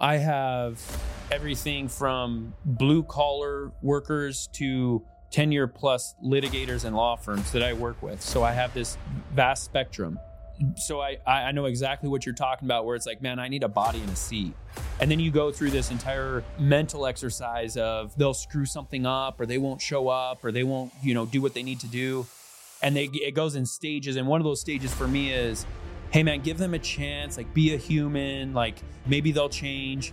I have everything from blue collar workers to 10 year plus litigators and law firms that I work with. So I have this vast spectrum. So I, I know exactly what you're talking about, where it's like, man, I need a body and a seat. And then you go through this entire mental exercise of they'll screw something up or they won't show up or they won't, you know, do what they need to do. And they, it goes in stages. And one of those stages for me is, hey man, give them a chance, like be a human, like maybe they'll change.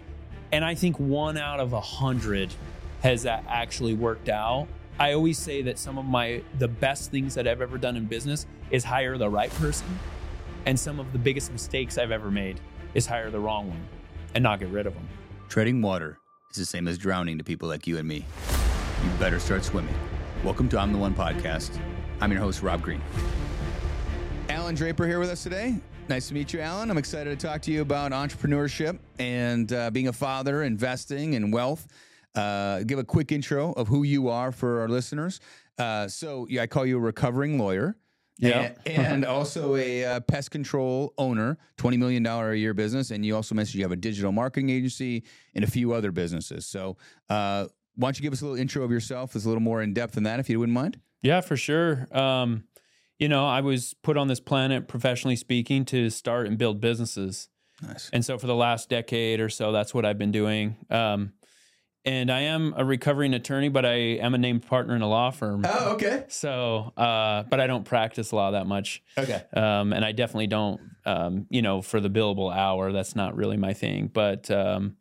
And I think one out of a hundred has that actually worked out. I always say that some of my the best things that I've ever done in business is hire the right person. And some of the biggest mistakes I've ever made is hire the wrong one and not get rid of them. Treading water is the same as drowning to people like you and me. You better start swimming. Welcome to I'm the One podcast. I'm your host, Rob Green. Allan Draper here with us today. Nice to meet you, Alan. I'm excited to talk to you about entrepreneurship and uh, being a father, investing, and wealth. Uh, give a quick intro of who you are for our listeners. Uh, so, yeah, I call you a recovering lawyer. Yeah. And, and also a uh, pest control owner, $20 million a year business. And you also mentioned you have a digital marketing agency and a few other businesses. So, uh, why don't you give us a little intro of yourself? That's a little more in depth than that, if you wouldn't mind. Yeah, for sure. Um, you know, I was put on this planet, professionally speaking, to start and build businesses. Nice. And so for the last decade or so, that's what I've been doing. Um, and I am a recovering attorney, but I am a named partner in a law firm. Oh, okay. So, uh, but I don't practice law that much. Okay. Um, and I definitely don't, um, you know, for the billable hour, that's not really my thing. But um,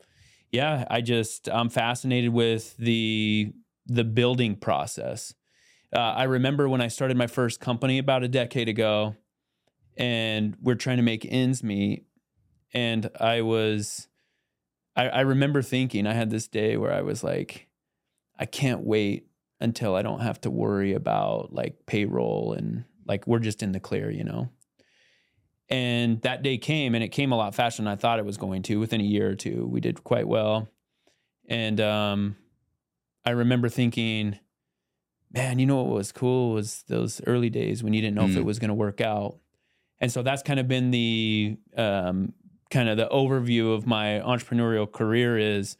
yeah, I just I'm fascinated with the the building process. Uh, I remember when I started my first company about a decade ago, and we're trying to make ends meet, and I was, I, I remember thinking I had this day where I was like, I can't wait until I don't have to worry about like payroll and like we're just in the clear, you know. And that day came, and it came a lot faster than I thought it was going to. Within a year or two, we did quite well, and um, I remember thinking, man, you know what was cool was those early days when you didn't know if Mm. it was going to work out. And so that's kind of been the um, kind of the overview of my entrepreneurial career is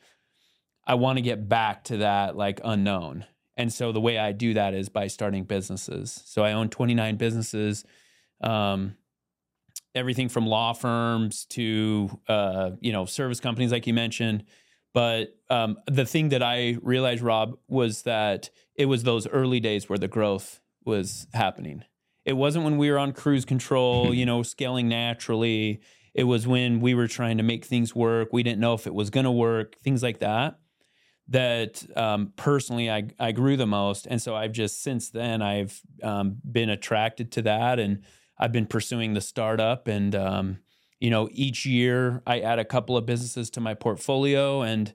I want to get back to that like unknown. And so the way I do that is by starting businesses. So I own 29 businesses, um, everything from law firms to uh, you know service companies, like you mentioned. But um, the thing that I realized, Rob, was that it was those early days where the growth was happening. It wasn't when we were on cruise control, you know, scaling naturally. It was when we were trying to make things work. We didn't know if it was going to work, things like that. That um, personally, I, I grew the most. And so I've just since then, I've um, been attracted to that and I've been pursuing the startup. And, um, you know, each year I add a couple of businesses to my portfolio. And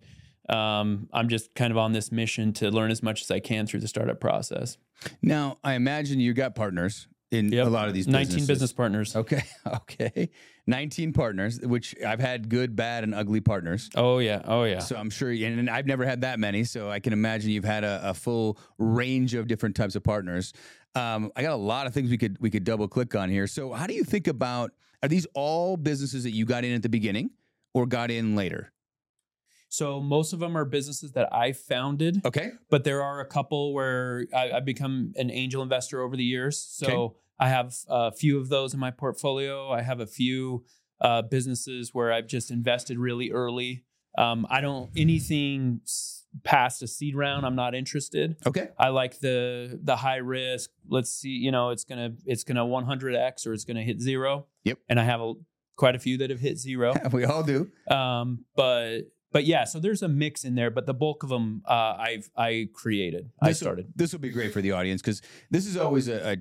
um, I'm just kind of on this mission to learn as much as I can through the startup process. Now, I imagine you got partners in Yep. a lot of these 19 business partners. Okay. Okay. 19 partners, which I've had good, bad, and ugly partners. Oh, yeah. Oh, yeah. So I'm sure, and I've never had that many. So I can imagine you've had a, a full range of different types of partners. Um, I got a lot of things we could we could double click on here. So how do you think about? Are these all businesses that you got in at the beginning, or got in later? So most of them are businesses that I founded, Okay. but there are a couple where I, I've become an angel investor over the years. So Okay. I have a few of those in my portfolio. I have a few uh, businesses where I've just invested really early. Um, I don't anything past a seed round. I'm not interested. Okay. I like the the high risk. Let's see, you know, it's gonna it's gonna 100x or it's gonna hit zero. Yep. And I have a, quite a few that have hit zero. we all do. Um, but but yeah, so there's a mix in there, but the bulk of them uh, I've I created. I This will- started. This will be great for the audience because this is always a, a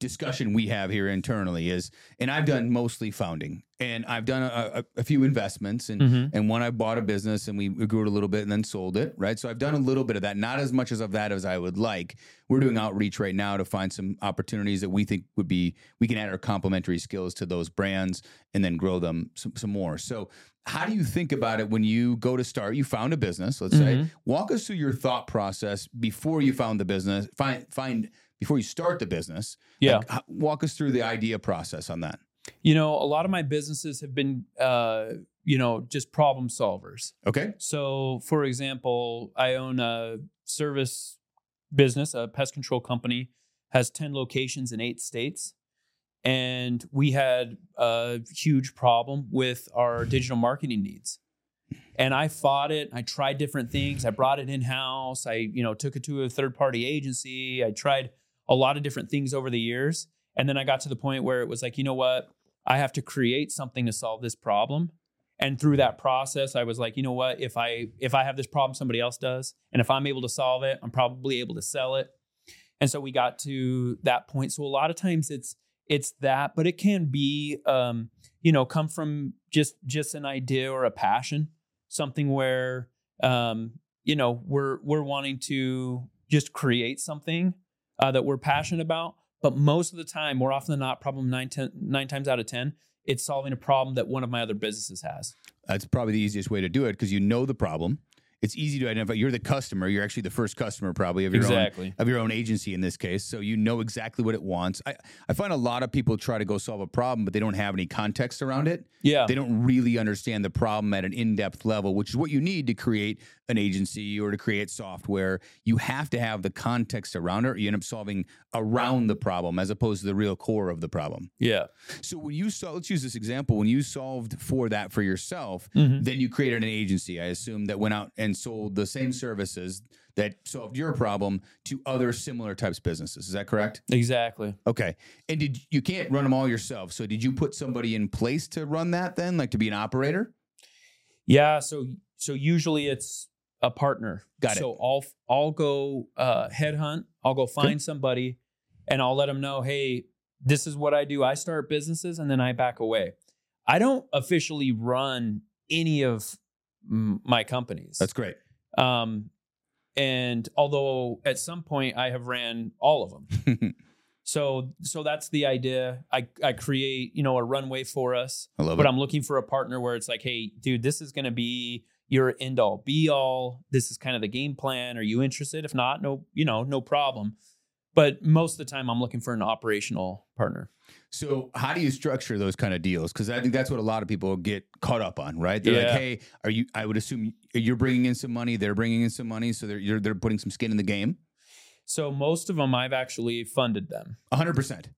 discussion we have here internally. Is and I've done mostly founding, and I've done a, a, a few investments, and Mhm. and one I bought a business and we we grew it a little bit and then sold it. Right, so I've done a little bit of that, not as much as of that as I would like. We're doing outreach right now to find some opportunities that we think would be we can add our complementary skills to those brands and then grow them some, some more. So. How do you think about it when you go to start? You found a business, let's say. Mhm. Walk us through your thought process before you found the business. Find find before you start the business. Yeah. Like, walk us through the idea process on that. You know, a lot of my businesses have been, uh, you know, just problem solvers. Okay. So, for example, I own a service business, a pest control company, has 10 locations in eight states. And we had a huge problem with our digital marketing needs. And I fought it. I tried different things. I brought it in house. I, you know, took it to a third party agency. I tried a lot of different things over the years. And then I got to the point where it was like, you know what? I have to create something to solve this problem. And through that process, I was like, you know what? If I if I have this problem, somebody else does, and if I'm able to solve it, I'm probably able to sell it. And so we got to that point. So a lot of times it's it's that, but it can be, um, you know, come from just just an idea or a passion, something where, um, you know, we're we're wanting to just create something uh, that we're passionate about. But most of the time, more often than not, problem nine, ten, nine times out of ten, it's solving a problem that one of my other businesses has. That's probably the easiest way to do it because you know the problem. It's easy to identify. You're the customer. You're actually the first customer, probably of your Exactly. own of your own agency in this case. So you know exactly what it wants. I, I find a lot of people try to go solve a problem, but they don't have any context around it. Yeah. They don't really understand the problem at an in depth level, which is what you need to create an agency or to create software. You have to have the context around it. Or you end up solving around the problem as opposed to the real core of the problem. Yeah. So when you saw, let's use this example. When you solved for that for yourself, Mhm. then you created an agency. I assume that went out and sold the same services that solved your problem to other similar types of businesses. Is that correct? Exactly. Okay. And did you can't run them all yourself? So did you put somebody in place to run that then, like to be an operator? Yeah. So so usually it's a partner. Got it. So I'll I'll go uh, headhunt. I'll go find somebody, and I'll let them know, hey, this is what I do. I start businesses, and then I back away. I don't officially run any of my companies. That's great. um, and although at some point I have ran all of them. So so that's the idea. I I create, you know, a runway for us. I love but it. I'm looking for a partner where it's like, hey, dude, this is going to be your end all be all. This is kind of the game plan. Are you interested? If not, no, you know, no problem. But most of the time, I'm looking for an operational partner. So how do you structure those kind of deals? Because I think that's what a lot of people get caught up on, right? They're like, Yeah. "Hey, are you?" I would assume you're bringing in some money. They're bringing in some money, so they're you're, they're putting some skin in the game. So most of them, I've actually funded them. 100. percent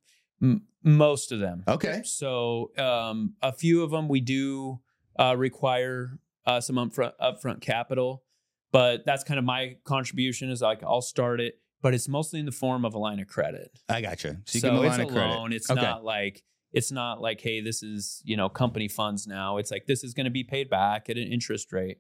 most of them. Okay. So um, a few of them we do uh, require uh, some upfront upfront capital, but that's kind of my contribution. Is like I'll start it, but it's mostly in the form of a line of credit. I gotcha. So So, it's a credit. loan. It's Okay. not like it's not like hey, this is you know company funds now. It's like this is going to be paid back at an interest rate,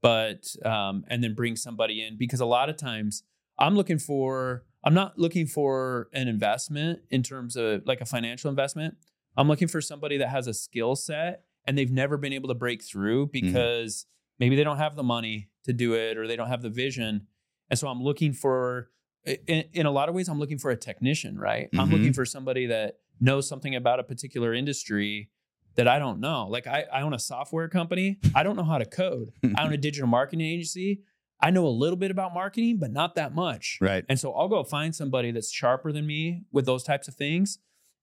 but um, and then bring somebody in because a lot of times I'm looking for I'm not looking for an investment in terms of like a financial investment. I'm looking for somebody that has a skill set and they've never been able to break through Mm-hmm. because maybe they don't have the money to do it or they don't have the vision. And so I'm looking for in, in a lot of ways I'm looking for a technician, right? I'm Mhm. looking for somebody that knows something about a particular industry that I don't know. Like I, I own a software company. I don't know how to code. I own a digital marketing agency. I know a little bit about marketing, but not that much. Right. And so I'll go find somebody that's sharper than me with those types of things,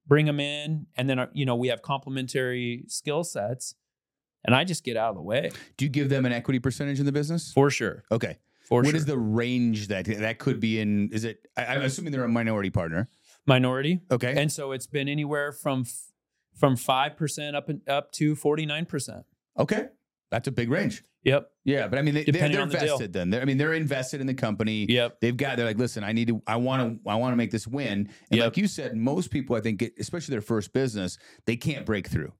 bring them in, and then uh, you know we have complementary skill sets, and I just get out of the way Do you give them an equity percentage in the business? for sure. Okay. For What sure. is the range that that could be in? Is it? I, I'm assuming they're a minority partner. minority? Okay. And so it's been anywhere from from five percent up and up to forty nine percent. okay. That's a big range. Yep. Yeah, but I mean, they, they're on the invested. Then they're, I mean, they're invested in the company. Yep. They've got. They're like, listen, I need to. I want to. I want to make this win. And Yep. like you said, most people, I think, especially their first business, they can't break through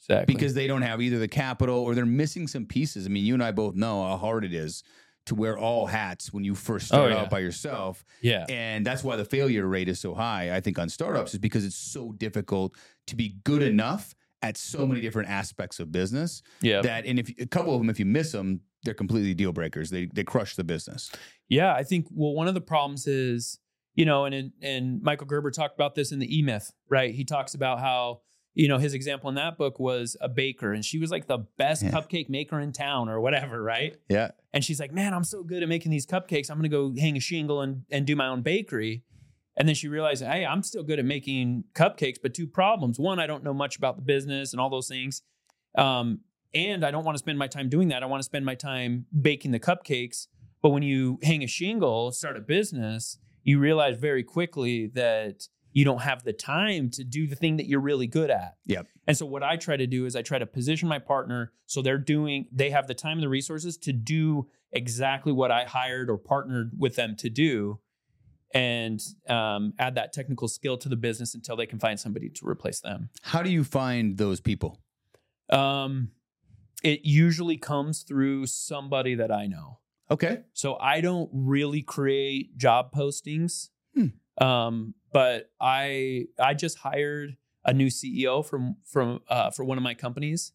Exactly. because they don't have either the capital or they're missing some pieces. I mean, you and I both know how hard it is to wear all hats when you first oh, start Oh, yeah. out by yourself. yeah. And that's why the failure rate is so high, I think, on startups, is because it's so difficult to be good enough at so many mm-hmm. different aspects of business Yeah. that, and if a couple of them, if you miss them, they're completely deal breakers. They they crush the business. Yeah, I think well, one of the problems is, you know, and and, and Michael Gerber talked about this in the E Myth, right? He talks about how you know his example in that book was a baker, and she was like the best Yeah. cupcake maker in town or whatever, right? Yeah. And she's like, man, I'm so good at making these cupcakes. I'm gonna go hang a shingle and and do my own bakery. And then she realized, hey, I'm still good at making cupcakes, but two problems. One, I don't know much about the business and all those things. Um, and I don't want to spend my time doing that. I want to spend my time baking the cupcakes. But when you hang a shingle, start a business, you realize very quickly that you don't have the time to do the thing that you're really good at. Yep. And so what I try to do is I try to position my partner so they're doing they have the time and the resources to do exactly what I hired or partnered with them to do and um, add that technical skill to the business until they can find somebody to replace them. How do you find those people? Um, it usually comes through somebody that I know. Okay. So I don't really create job postings. Hmm. Um, but I I just hired a new CEO from from uh, for one of my companies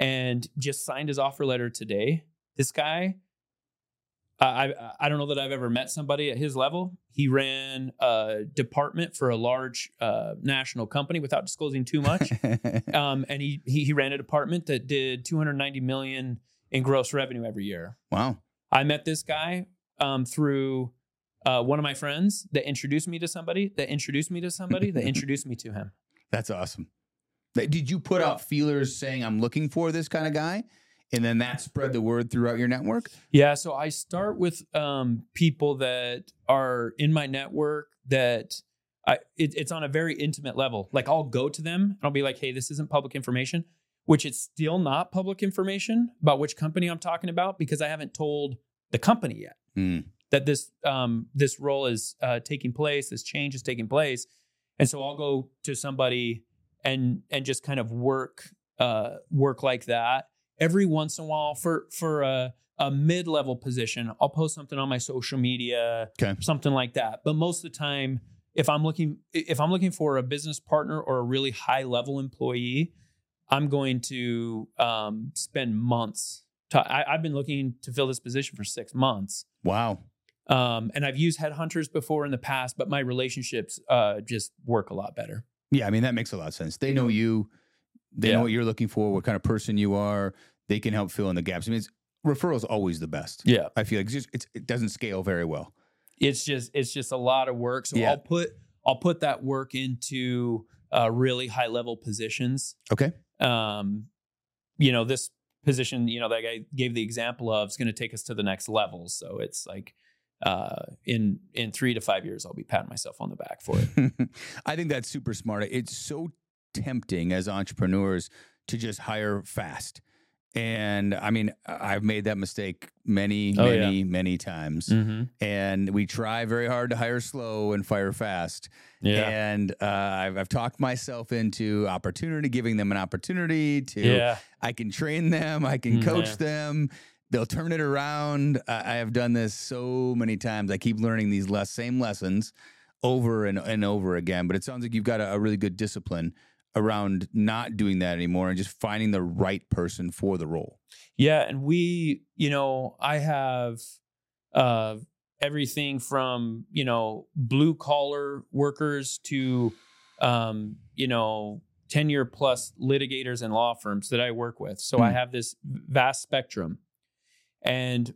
and just signed his offer letter today. This guy, I I don't know that I've ever met somebody at his level. He ran a department for a large uh, national company without disclosing too much, um, and he, he he ran a department that did 290 million in gross revenue every year. wow. I met this guy um, through uh, one of my friends that introduced me to somebody, that introduced me to somebody, that introduced me to him. That's awesome. Did you put out feelers saying I'm looking for this kind of guy? And then that spread the word throughout your network? Yeah, so I start with um, people that are in my network that I it, it's on a very intimate level. Like I'll go to them and I'll be like, "Hey, this isn't public information," which it's still not public information about which company I'm talking about because I haven't told the company yet. Hmm. that this um, this role is uh, taking place, this change is taking place, and so I'll go to somebody and and just kind of work uh, work like that every once in a while for for a, a mid level position. I'll post something on my social media, Okay. something like that. But most of the time, if I'm looking if I'm looking for a business partner or a really high level employee, I'm going to um, spend months. To, I, I've been looking to fill this position for six months. Wow. Um, and I've used headhunters before in the past, but my relationships uh, just work a lot better. Yeah, I mean that makes a lot of sense. They know you, they Yeah. know what you're looking for, what kind of person you are. They can help fill in the gaps. I mean, referrals always the best. Yeah, I feel like it's just it's, it doesn't scale very well. it's just it's just a lot of work. So Yeah. I'll put I'll put that work into uh, really high level positions. Okay. Um, you know, this position, you know, that I gave the example of is going to take us to the next level. So it's like uh, in in three to five years, I'll be patting myself on the back for it. I think that's super smart. It's so tempting as entrepreneurs to just hire fast. And I mean, I've made that mistake many, Oh, yeah. many, many times. mm-hmm. And we try very hard to hire slow and fire fast. Yeah, And uh, I've, I've talked myself into opportunity, giving them an opportunity to, yeah, I can train them, I can Mm, coach them. They'll turn it around. I I have done this so many times. I keep learning these less same lessons over and, and over again. But it sounds like you've got a, a really good discipline around not doing that anymore and just finding the right person for the role. Yeah, and we, you know, I have uh everything from, you know, blue collar workers to um, you know, 10 year plus litigators and law firms that I work with. So I Hmm. have this vast spectrum. And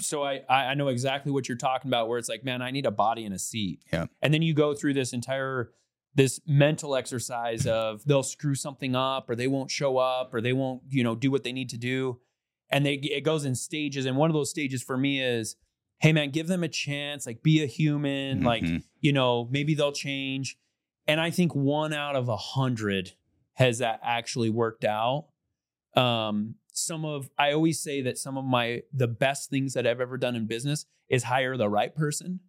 so I I I know exactly what you're talking about where it's like, man, I need a body and a seat. Yeah. And then you go through this entire this mental exercise of they'll screw something up or they won't show up or they won't, you know, do what they need to do. And they it goes in stages. And one of those stages for me is, hey man, give them a chance, like be a human, like, Mhm. you know, maybe they'll change. And I think one out of a hundred has that actually worked out. Um, some of I always say that some of my the best things that I've ever done in business is hire the right person.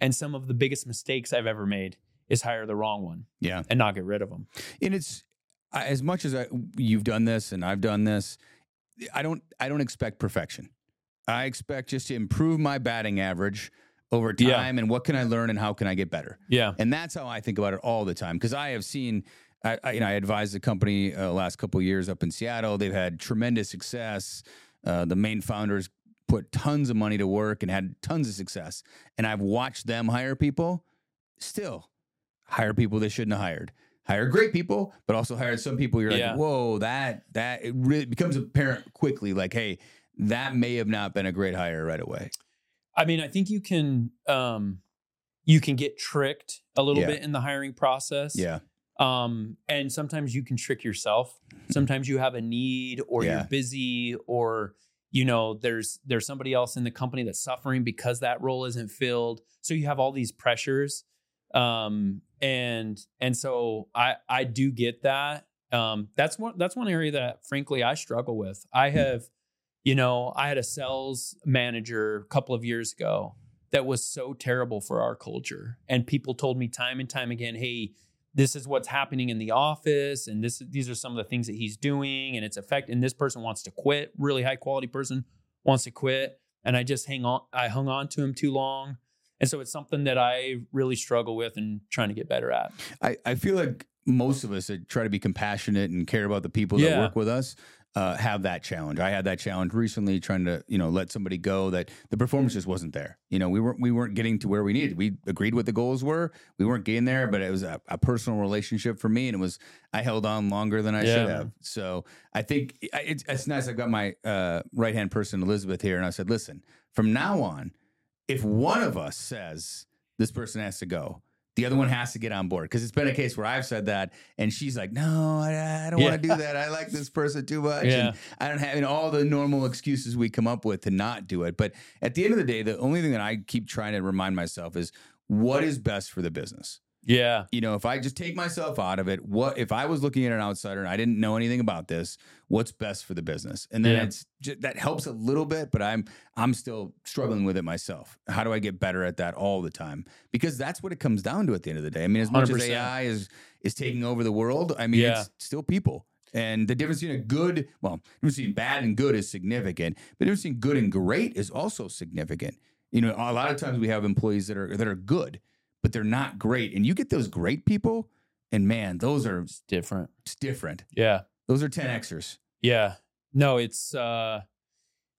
And some of the biggest mistakes I've ever made is hire the wrong one Yeah. and not get rid of them. and it's as much as I, you've done this and I've done this, I don't I don't expect perfection. I expect just to improve my batting average over time Yeah. and what can I learn and how can I get better. Yeah. And that's how I think about it all the time because I have seen. I, I, you know, I advised the company uh, last couple of years up in Seattle. They've had tremendous success. Uh, the main founders put tons of money to work and had tons of success. And I've watched them hire people. Still, hire people they shouldn't have hired. Hire great people, but also hire some people you're Yeah. like, whoa, that that it really becomes apparent quickly. Like, hey, that may have not been a great hire right away. I mean, I think you can um you can get tricked a little Yeah. bit in the hiring process. Yeah. Um, and sometimes you can trick yourself. Sometimes you have a need or Yeah. you're busy or you know there's there's somebody else in the company that's suffering because that role isn't filled. So you have all these pressures. Um, and and so I I do get that. Um, that's one that's one area that frankly I struggle with. I have, you know, I had a sales manager a couple of years ago that was so terrible for our culture. And people told me time and time again, hey, this is what's happening in the office and this these are some of the things that he's doing and it's affect and this person wants to quit really high quality person wants to quit and i just hang on i hung on to him too long and so it's something that i really struggle with and trying to get better at I, I feel like most of us that try to be compassionate and care about the people that work with us uh, have that challenge. I had that challenge recently, trying to you know let somebody go that the performance just wasn't there. You know, we weren't we weren't getting to where we needed. We agreed what the goals were. We weren't getting there, but it was a, a personal relationship for me, and it was I held on longer than I Yeah, should have. So I think it's, it's nice. I've got my uh, right hand person Elizabeth here, and I said, listen, from now on, if one of us says this person has to go, the other one has to get on board because it's been a case where I've said that and she's like, no, I, I don't want to do that. I like this person too much. Yeah. And I don't have know, all the normal excuses we come up with to not do it. But at the end of the day, the only thing that I keep trying to remind myself is what is best for the business. Yeah You know, if I just take myself out of it, what if I was looking at an outsider and I didn't know anything about this? What's best for the business? And then Yeah. it's that helps a little bit, but I'm I'm still struggling with it myself. How do I get better at that all the time? Because that's what it comes down to at the end of the day. I mean, as much as 100%. AI is is taking over the world, I mean, Yeah. it's still people. And the difference between a good, well, difference between bad and good is significant, but the difference between good and great is also significant. You know, a lot of times we have employees that are that are good, but they're not great. And you get those great people, and man, those are it's different it's different. yeah Those are 10Xers. Yeah. No, it's uh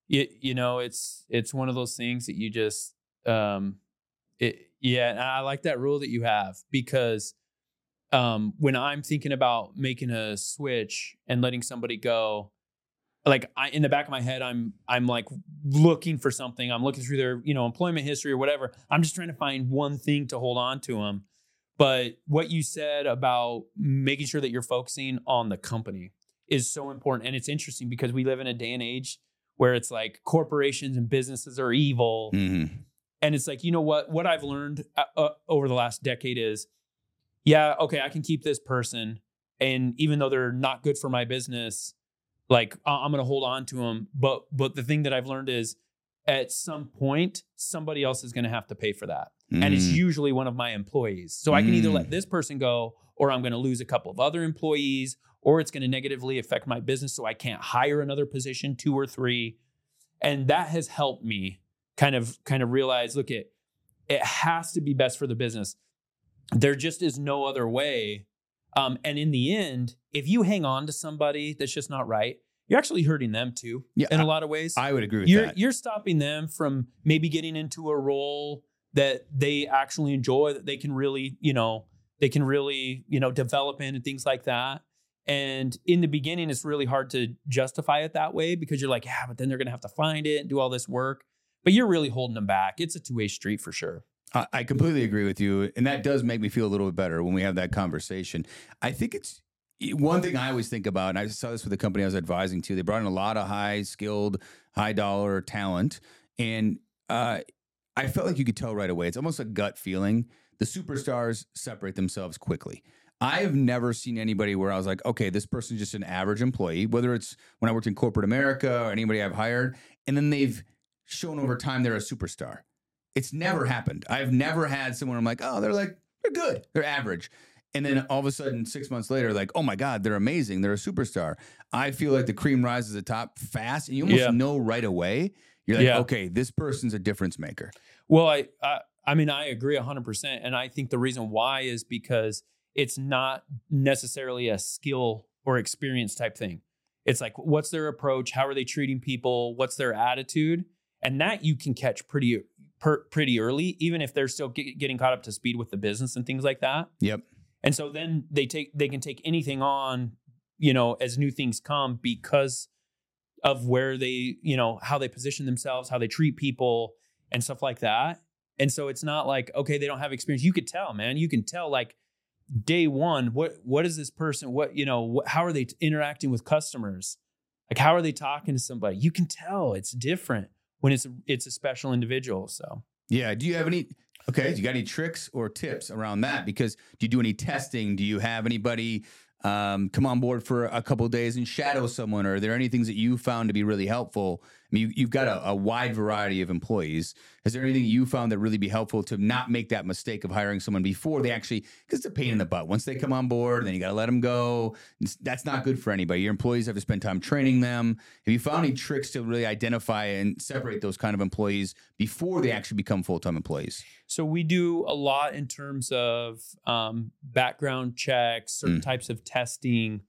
it, you know, it's it's one of those things that you just um it yeah, and I like that rule that you have because um when I'm thinking about making a switch and letting somebody go, like I in the back of my head I'm I'm like looking for something. I'm looking through their, you know, employment history or whatever. I'm just trying to find one thing to hold on to them. But what you said about making sure that you're focusing on the company is so important. And it's interesting because we live in a day and age where it's like corporations and businesses are evil. Mm-hmm. And it's like, you know what? What I've learned uh, uh, over the last decade is, yeah, okay, I can keep this person. And even though they're not good for my business, like I'm going to hold on to them. But, but the thing that I've learned is at some point, somebody else is going to have to pay for that and it's usually one of my employees. So I can either Mm. let this person go, or I'm going to lose a couple of other employees, or it's going to negatively affect my business. So I can't hire another position, two or three, and that has helped me kind of kind of realize, look, it it has to be best for the business. There just is no other way. Um, and in the end, if you hang on to somebody that's just not right, you're actually hurting them too. Yeah, in a lot of ways I would agree with you're that. you're stopping them from maybe getting into a role that they actually enjoy that they can really you know they can really you know develop in and things like that and in the beginning it's really hard to justify it that way because you're like yeah but then they're gonna have to find it and do all this work but you're really holding them back it's a two-way street for sure I, completely agree with you, and that does make me feel a little bit better when we have that conversation. I think it's one thing I always think about, and I saw this with the company I was advising to. They brought in a lot of high skilled, high dollar talent, and uh, I felt like you could tell right away. It's almost a gut feeling. The superstars separate themselves quickly. I have never seen anybody where I was like, okay, this person's just an average employee, whether it's when I worked in corporate America or anybody I've hired, and then they've shown over time they're a superstar. It's never happened. I've never had someone I'm like, oh, they're like, they're good, they're average. And then all of a sudden, six months later, like, oh my God, they're amazing. They're a superstar. I feel like the cream rises to the top fast, and you almost Yeah. know right away. You're like, Yeah. okay, this person's a difference maker. Well, I, I I mean I agree 100% and I think the reason why is because it's not necessarily a skill or experience type thing. It's like what's their approach, how are they treating people, what's their attitude? And that you can catch pretty per, pretty early even if they're still get, getting caught up to speed with the business and things like that. Yep. And so then they take they can take anything on, you know, as new things come because of where they, you know, how they position themselves, how they treat people and stuff like that. And so it's not like, okay, they don't have experience. You could tell, man. You can tell like day one, what what is this person? What, you know, what, how are they interacting with customers? Like how are they talking to somebody? You can tell it's different when it's it's a special individual. So Yeah. Do you have any? Okay. Do you got any tricks or tips around that? Because do you do any testing? Do you have anybody um, come on board for a couple of days and shadow someone? Or are there any things that you found to be really helpful? I mean, you, you've got a, a wide variety of employees. Is there anything you found that really be helpful to not make that mistake of hiring someone before they actually? Because it's a pain in the butt. Once they come on board, then you got to let them go. That's not good for anybody. Your employees have to spend time training them. Have you found any tricks to really identify and separate those kind of employees before they actually become full time employees? So we do a lot in terms of um, background checks, certain Mm. types of testing.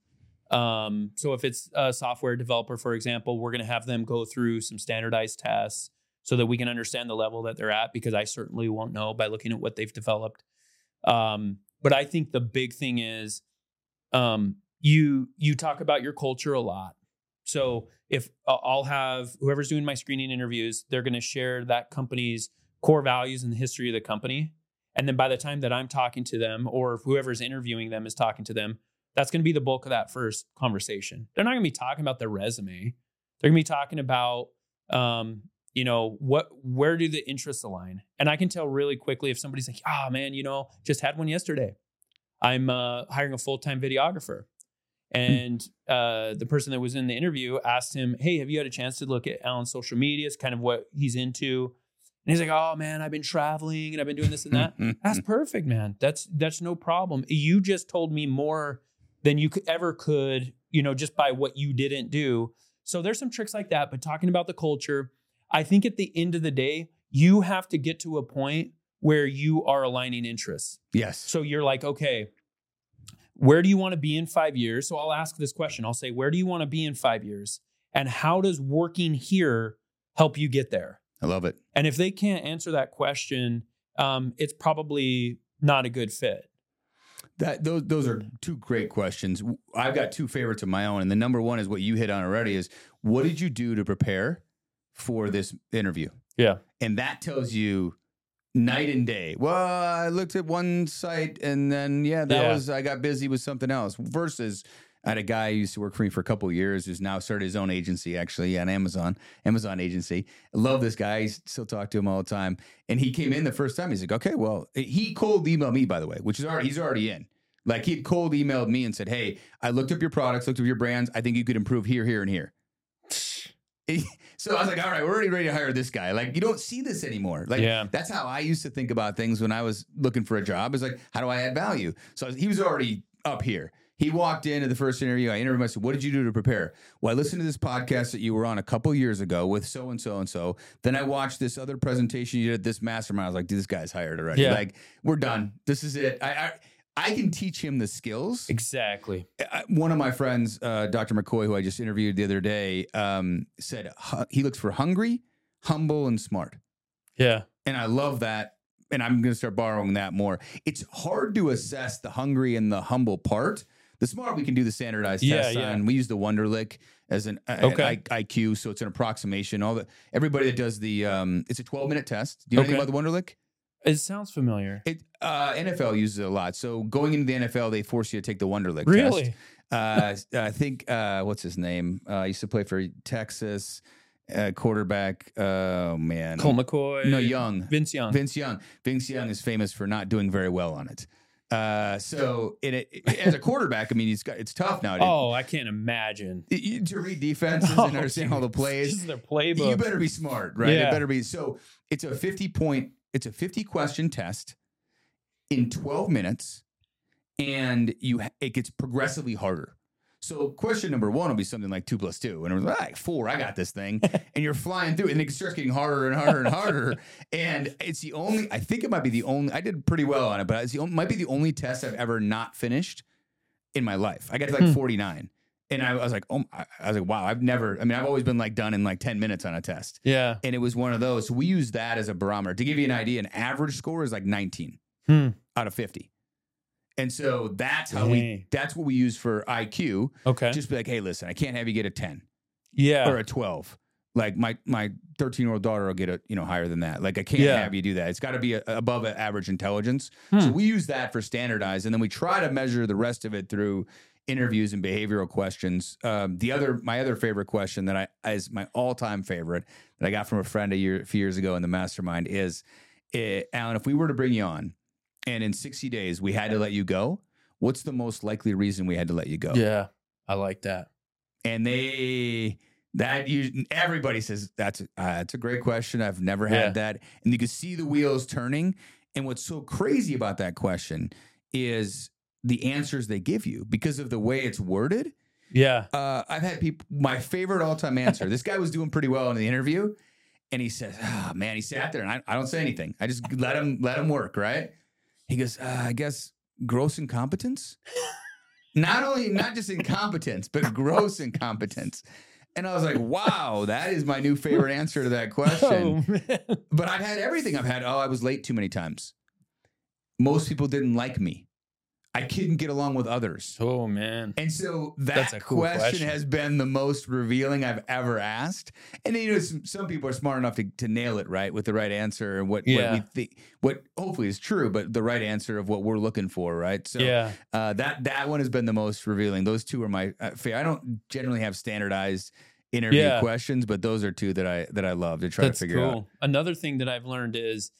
Um, so if it's a software developer, for example, we're going to have them go through some standardized tests so that we can understand the level that they're at. Because I certainly won't know by looking at what they've developed. Um, but I think the big thing is um, you you talk about your culture a lot. So if uh, I'll have whoever's doing my screening interviews, they're going to share that company's core values and the history of the company. And then by the time that I'm talking to them or whoever's interviewing them is talking to them, that's going to be the bulk of that first conversation. They're not going to be talking about their resume. They're going to be talking about, um, you know, what, where do the interests align? And I can tell really quickly if somebody's like, ah, man, you know, just had one yesterday. I'm uh, hiring a full time videographer. And uh, the person that was in the interview asked him, Hey, have you had a chance to look at Allan's social media? It's kind of what he's into. And he's like, Oh man, I've been traveling and I've been doing this and that. That's perfect, man. That's that's no problem. You just told me more than you could ever could, you know, just by what you didn't do. So there's some tricks like that, but talking about the culture, I think at the end of the day, you have to get to a point where you are aligning interests. yes. So you're like, okay, where do you want to be in five years? So I'll ask this question. I'll say, where do you want to be in five years? And how does working here help you get there? I love it. And if they can't answer that question, um, it's probably not a good fit. That those those are two great questions. I've got two favorites of my own, and the number one is what you hit on already. Is what did you do to prepare for this interview? Yeah. And that tells you night and day. Well, I looked at one site, and then yeah, that Yeah. was I got busy with something else. Versus. I had a guy who used to work for me for a couple of years who's now started his own agency, actually, on Amazon, Amazon agency. I love this guy. I still talk to him all the time. And he came in the first time. He's like, okay, well, he cold emailed me, by the way, which is already, he's already in. Like he cold emailed me and said, hey, I looked up your products, looked up your brands. I think you could improve here, here, and here. So I was like, all right, we're already ready to hire this guy. Like, you don't see this anymore. Like, Yeah. that's how I used to think about things when I was looking for a job. Is like, how do I add value? So he was already up here. He walked into the first interview. I interviewed him. I said, What did you do to prepare? Well, I listened to this podcast that you were on a couple years ago with so and so and so. Then I watched this other presentation you did at this mastermind. I was like, Dude, this guy's hired already. Yeah. Like, we're done. This is it. I, I I can teach him the skills. Exactly. One of my friends, uh, Dr. McCoy, who I just interviewed the other day, um, said he looks for hungry, humble, and smart. Yeah. And I love that. And I'm going to start borrowing that more. It's hard to assess the hungry and the humble part. The smart, we can do the standardized Yeah, tests yeah. on. We use the Wonderlic as an, Okay. I- IQ, so it's an approximation. All the everybody that does the, um, it's a 12 minute test. Do you know anything about the Wonderlic? It sounds familiar. It uh, NFL uses it a lot. So going into the NFL, they force you to take the Wonderlic Really? test. Uh, I think uh, what's his name? Uh, used to play for Texas. Uh, quarterback. Oh man, Colt McCoy. no Young. Vince Young. Vince Young. Vince Young is famous for not doing very well on it. Uh, so in it, as a quarterback, I mean, he's got it's tough now. Oh, I can't imagine. you- to read defenses Oh, and understand all the plays. Their You better be smart, right? It better be. So it's a 50 point, it's a 50 question test in 12 minutes, and you it gets progressively harder. So question number one will be something like two plus two, and it was like four. I got this thing, and you're flying through, and it starts getting harder and harder and harder. and it's the only. I think it might be the only. I did pretty well on it, but it's the only, might be the only test I've ever not finished in my life. I got to like Hmm. 49. And I was like, oh, I I was like, wow, I've never, I mean, I've always been like done in like 10 minutes on a test yeah. and it was one of those. So we use that as a barometer to give you an idea. An average score is like 19 Hmm. out of 50, and so that's how we that's what we use for IQ. Okay. Just be like, hey, listen, I can't have you get a 10 yeah. or a 12. like my my 13 year old daughter will get a you know higher than that. Like I can't Yeah. have you do that. It's got to be a, above average intelligence. Hmm. So we use that for standardized, and then we try to measure the rest of it through interviews and behavioral questions. Um, the other my other favorite question that I is my all time favorite that I got from a friend a year a few years ago in the mastermind is, eh, Allan, if we were to bring you on, and in 60 days we had to let you go, what's the most likely reason we had to let you go? Yeah, I like that. and they that you everybody says that's a, uh, that's a great question. I've never had Yeah. that, and you can see the wheels turning. And what's so crazy about that question is the answers they give you because of the way it's worded. Yeah, Uh, I've had people. My favorite all time answer. this guy was doing pretty well in the interview, and he says, "Oh man," he sat there, and I, I don't say anything. I just let him let him work. Right? He goes, uh, "I guess gross incompetence." not only not just incompetence, but gross incompetence. And I was like, "Wow, that is my new favorite answer to that question." Oh man. But I've had everything. I've had, "Oh, I was late too many times." Most people didn't like me. I couldn't get along with others. Oh man. And so that That's a cool question, question. has been the most revealing I've ever asked. And you know, some, some people are smart enough to, to nail it right with the right answer and what, what Yeah. we think, what hopefully is true, but the right answer of what we're looking for, right? So yeah. uh, that that one has been the most revealing. Those two are my uh, favorite. I don't generally have standardized interview Yeah. questions, but those are two that I that I love to try That's to figure cool. out. Another thing that I've learned is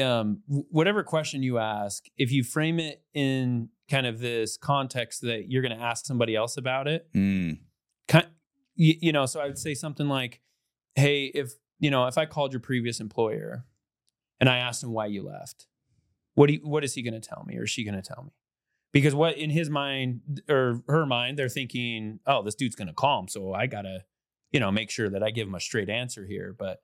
um, whatever question you ask, if you frame it in kind of this context that you're going to ask somebody else about it, Mm, kind, you, you know, so I would say something like, "Hey, if you know, if I called your previous employer and I asked him why you left, what do you, what is he going to tell me, or is she going to tell me?" Because what in his mind or her mind, they're thinking, "Oh, this dude's going to call him, so I gotta, you know, make sure that I give him a straight answer here." But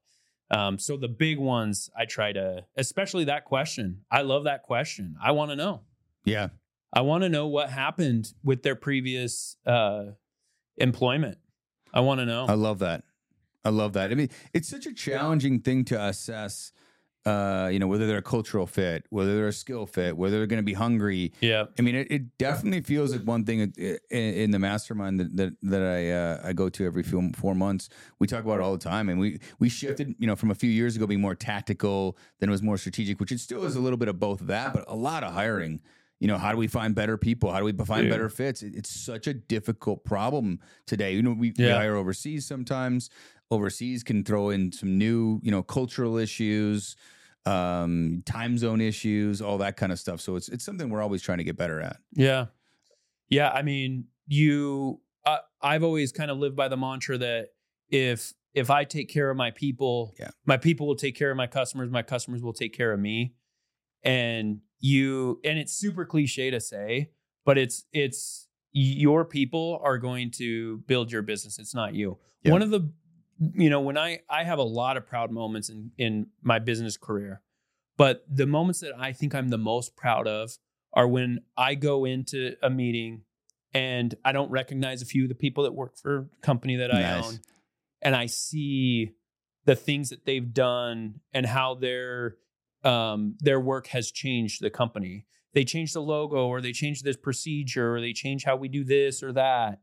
um, so the big ones, I try to, especially that question. I love that question. I want to know. yeah, I want to know what happened with their previous uh, employment. I want to know. I love that. I love that. I mean, it's such a challenging thing to assess. Uh, you know, whether they're a cultural fit, whether they're a skill fit, whether they're going to be hungry. yeah. I mean, it, it definitely feels like one thing in, in the mastermind that that, that I uh, I go to every few four months. We talk about it all the time, and we we shifted, you know, from a few years ago being more tactical, then it was more strategic, which it still is a little bit of both of that, but a lot of hiring. You know, how do we find better people? How do we find Dude. better fits? It- it's such a difficult problem today. You know, we, we hire overseas sometimes. Overseas can throw in some new, you know, cultural issues, um, time zone issues, all that kind of stuff. So it's it's something we're always trying to get better at. Yeah. Yeah. I mean, you, uh, I've always kind of lived by the mantra that if, if I take care of my people, Yeah. my people will take care of my customers, my customers will take care of me. And you, and it's super cliche to say, but it's, it's your people are going to build your business. It's not you. Yeah. One of the, you know, when I, I have a lot of proud moments in, in my business career, but the moments that I think I'm the most proud of are when I go into a meeting and I don't recognize a few of the people that work for company that I Nice. own. And I see the things that they've done and how their um, their work has changed the company. They changed the logo or they changed this procedure or they change how we do this or that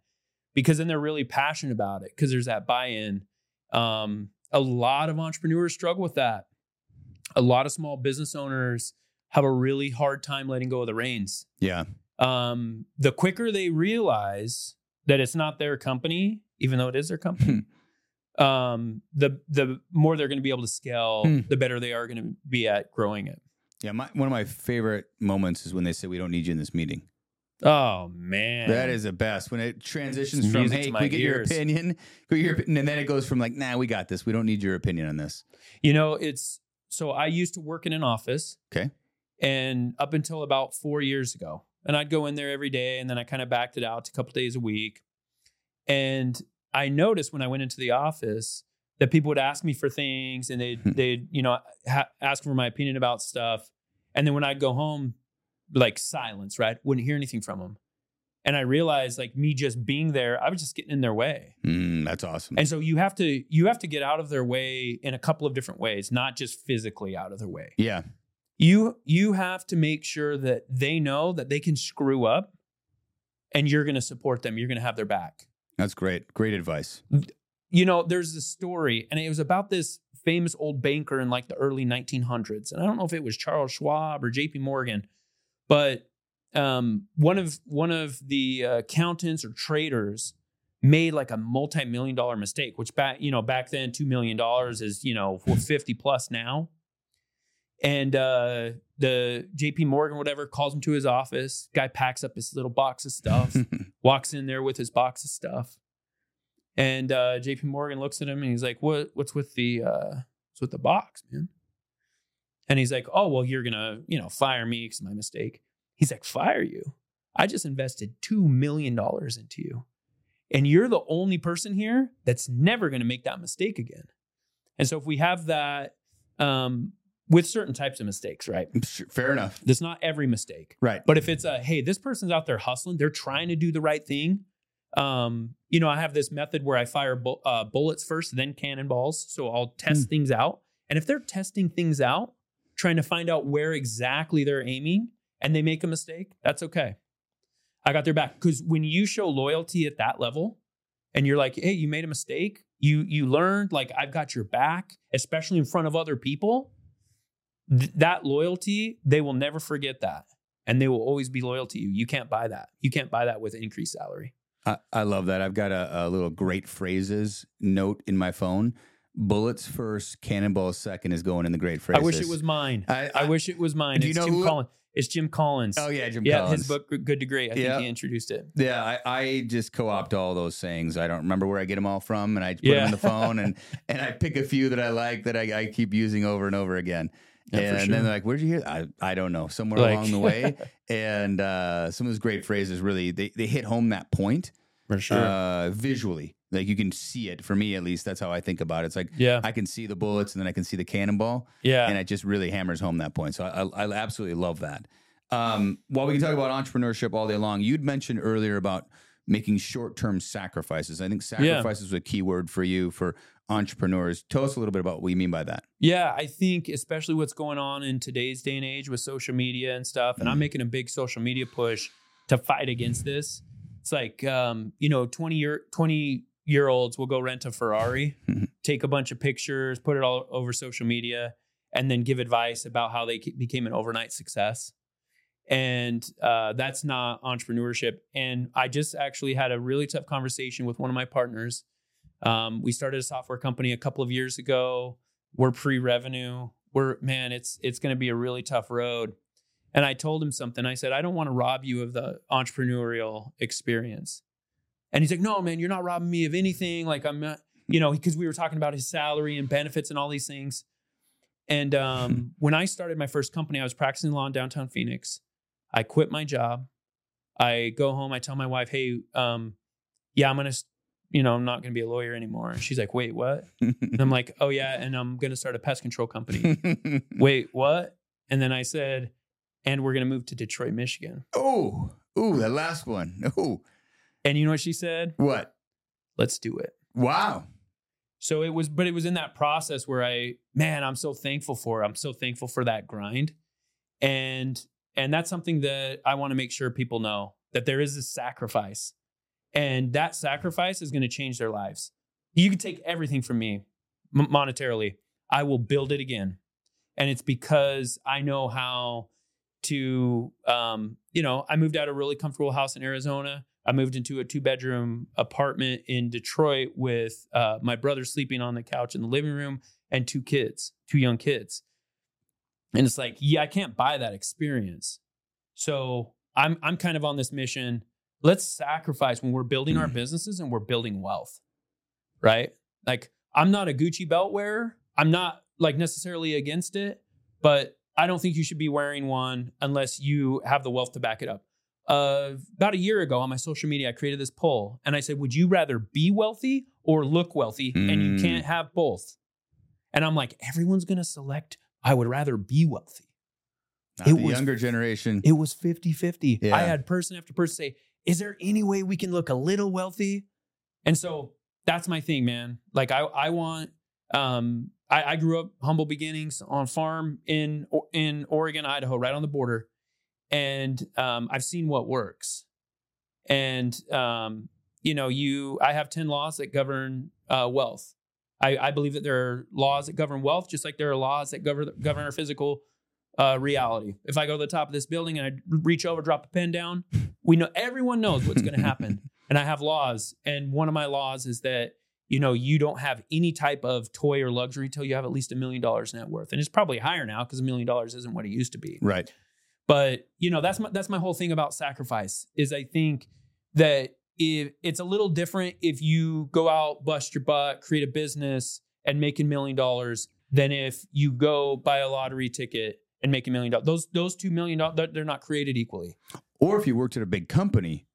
because then they're really passionate about it because there's that buy-in. Um, a lot of entrepreneurs struggle with that. A lot of small business owners have a really hard time letting go of the reins. Yeah. Um, the quicker they realize that it's not their company, even though it is their company, um, the the more they're going to be able to scale, Hmm. the better they are going to be at growing it. Yeah. My, one of my favorite moments is when they say, we don't need you in this meeting. Oh man, That is the best. When it transitions It's from, hey, can we get your ears. opinion? Can we get your opinion? And then it goes from like, nah, we got this. We don't need your opinion on this. You know, it's so I used to work in an office. Okay. And up until about four years ago, and I'd go in there every day, and then I kind of backed it out to a couple days a week. And I noticed when I went into the office that people would ask me for things, and they'd Hmm. they'd you know ha- ask for my opinion about stuff. And then when I'd go home, like silence, right? Wouldn't hear anything from them. And I realized, like me just being there, I was just getting in their way. Mm, that's awesome. And so you have to you have to get out of their way in a couple of different ways, not just physically out of their way. yeah. You you have to make sure that they know that they can screw up and you're going to support them. You're going to have their back. That's great. Great advice. you know, there's this story, and it was about this famous old banker in like the early 1900s. And I don't know if it was Charles Schwab or JP Morgan, but um, one of one of the uh, accountants or traders made like a multi-million dollar mistake, which back, you know, back then $2 million is, you know, 50 plus now. And uh, the JP Morgan, whatever, calls him to his office. Guy packs up his little box of stuff, walks in there with his box of stuff. And uh, JP Morgan looks at him and he's like, "What? What's with the uh, what's with the box, man?" And he's like, "Oh, well, you're gonna, you know, fire me because my mistake." He's like, "Fire you? I just invested two million dollars into you, and you're the only person here that's never gonna make that mistake again." And so, if we have that um, with certain types of mistakes, right? Fair enough. That's not every mistake. Right. But if it's a, hey, this person's out there hustling, they're trying to do the right thing. Um, you know, I have this method where I fire bu- uh, bullets first, then cannonballs. So I'll test Hmm. things out. And if they're testing things out, trying to find out where exactly they're aiming, and they make a mistake, that's okay. I got their back. Because when you show loyalty at that level, and you're like, hey, you made a mistake, you you learned, like I've got your back, especially in front of other people. Th- that loyalty, they will never forget that and they will always be loyal to you. You can't buy that. You can't buy that with increased salary. I, I love that. I've got a, a little great phrases note in my phone. Bullets first, cannonballs second is going in the great phrases. I wish it was mine. I- I, I- wish it was mine. Do you it's know Jim who- Collins. It's Jim Collins. Oh yeah, Jim Collins. yeah, Collins. his book Good to Great. I Yeah. think he introduced it. Yeah, I, I just co-opt all those sayings. I don't remember where I get them all from, and I put them Yeah. in the phone, and and I pick a few that I like that I, I keep using over and over again. Yeah, and sure. then they're like, "Where'd you hear?" That? I I don't know. Somewhere Like- along the way, and uh, some of those great phrases really they they hit home that point For uh, visually. Like you can see it. For me, at least, that's how I think about it. It's like yeah. I can see the bullets, and then I can see the cannonball, Yeah. and it just really hammers home that point. So I, I absolutely love that. Um, while we can talk about entrepreneurship all day long, you'd mentioned earlier about making short-term sacrifices. I think sacrifices was a key word for you for entrepreneurs. Tell us a little bit about what you mean by that. Yeah, I think especially what's going on in today's day and age with social media and stuff, and I'm Mhm. making a big social media push to fight against this. It's like um, you know, 20 year 20 year olds will go rent a Ferrari, Mhm. take a bunch of pictures, put it all over social media, and then give advice about how they became an overnight success. And uh, that's not entrepreneurship. And I just actually had a really tough conversation with one of my partners. Um, we started a software company a couple of years ago. We're pre-revenue. We're man, it's it's going to be a really tough road. And I told him something. I said, I don't want to rob you of the entrepreneurial experience. And he's like, No, man, you're not robbing me of anything. Like I'm not, you know, because we were talking about his salary and benefits and all these things. And um, when I started my first company, I was practicing law in downtown Phoenix. I quit my job. I go home. I tell my wife, "Hey, um, yeah, I'm gonna, you know, I'm not gonna be a lawyer anymore." And she's like, "Wait, what?" And I'm like, "Oh yeah, and I'm gonna start a pest control company." Wait, what? And then I said, "And we're gonna move to Detroit, Michigan." oh, ooh, that last one. Oh, And you know what she said? what? Let's do it. Wow. So it was, but it was in that process where I, man, I'm so thankful for. I'm so thankful for that grind, and and that's something that I want to make sure people know that there is a sacrifice, and that sacrifice is going to change their lives. You can take everything from me monetarily. I will build it again, and it's because I know how to. Um, you know, I moved out of a really comfortable house in Arizona. I moved into a two bedroom apartment in Detroit with uh, my brother sleeping on the couch in the living room and two kids, two young kids. And it's like, yeah, I can't buy that experience. So I'm I'm kind of on this mission. Let's sacrifice when we're building our businesses and we're building wealth, right? Like I'm not a Gucci belt wearer. I'm not like necessarily against it, but I don't think you should be wearing one unless you have the wealth to back it up uh, about a year ago on my social media, I created this poll and I said, Would you rather be wealthy or look wealthy? And you Mm. can't have both. And I'm like, Everyone's going to select, I would rather be wealthy. Not It the was- younger generation. It was 50 50. Yeah. I had person after person say, Is there any way we can look a little wealthy? And so that's my thing, man. Like, I, I want, um, I, I grew up humble beginnings on farm in in Oregon, Idaho, right on the border, and um, I've seen what works. And um, you know, you I have 10 laws that govern uh, wealth. I, I believe that there are laws that govern wealth, just like there are laws that govern govern our physical uh, reality. If I go to the top of this building and I reach over, drop a pen down, we know everyone knows what's going to happen. and I have laws, and one of my laws is that you know you don't have any type of toy or luxury till you have at least a million dollars net worth, and it's probably higher now because a million dollars isn't what it used to be. Right. But you know that's my that's my whole thing about sacrifice is I think that if it's a little different if you go out, bust your butt, create a business, and make a million dollars than if you go buy a lottery ticket and make a million dollars. Those those two million dollars they're not created equally. Or if you worked at a big company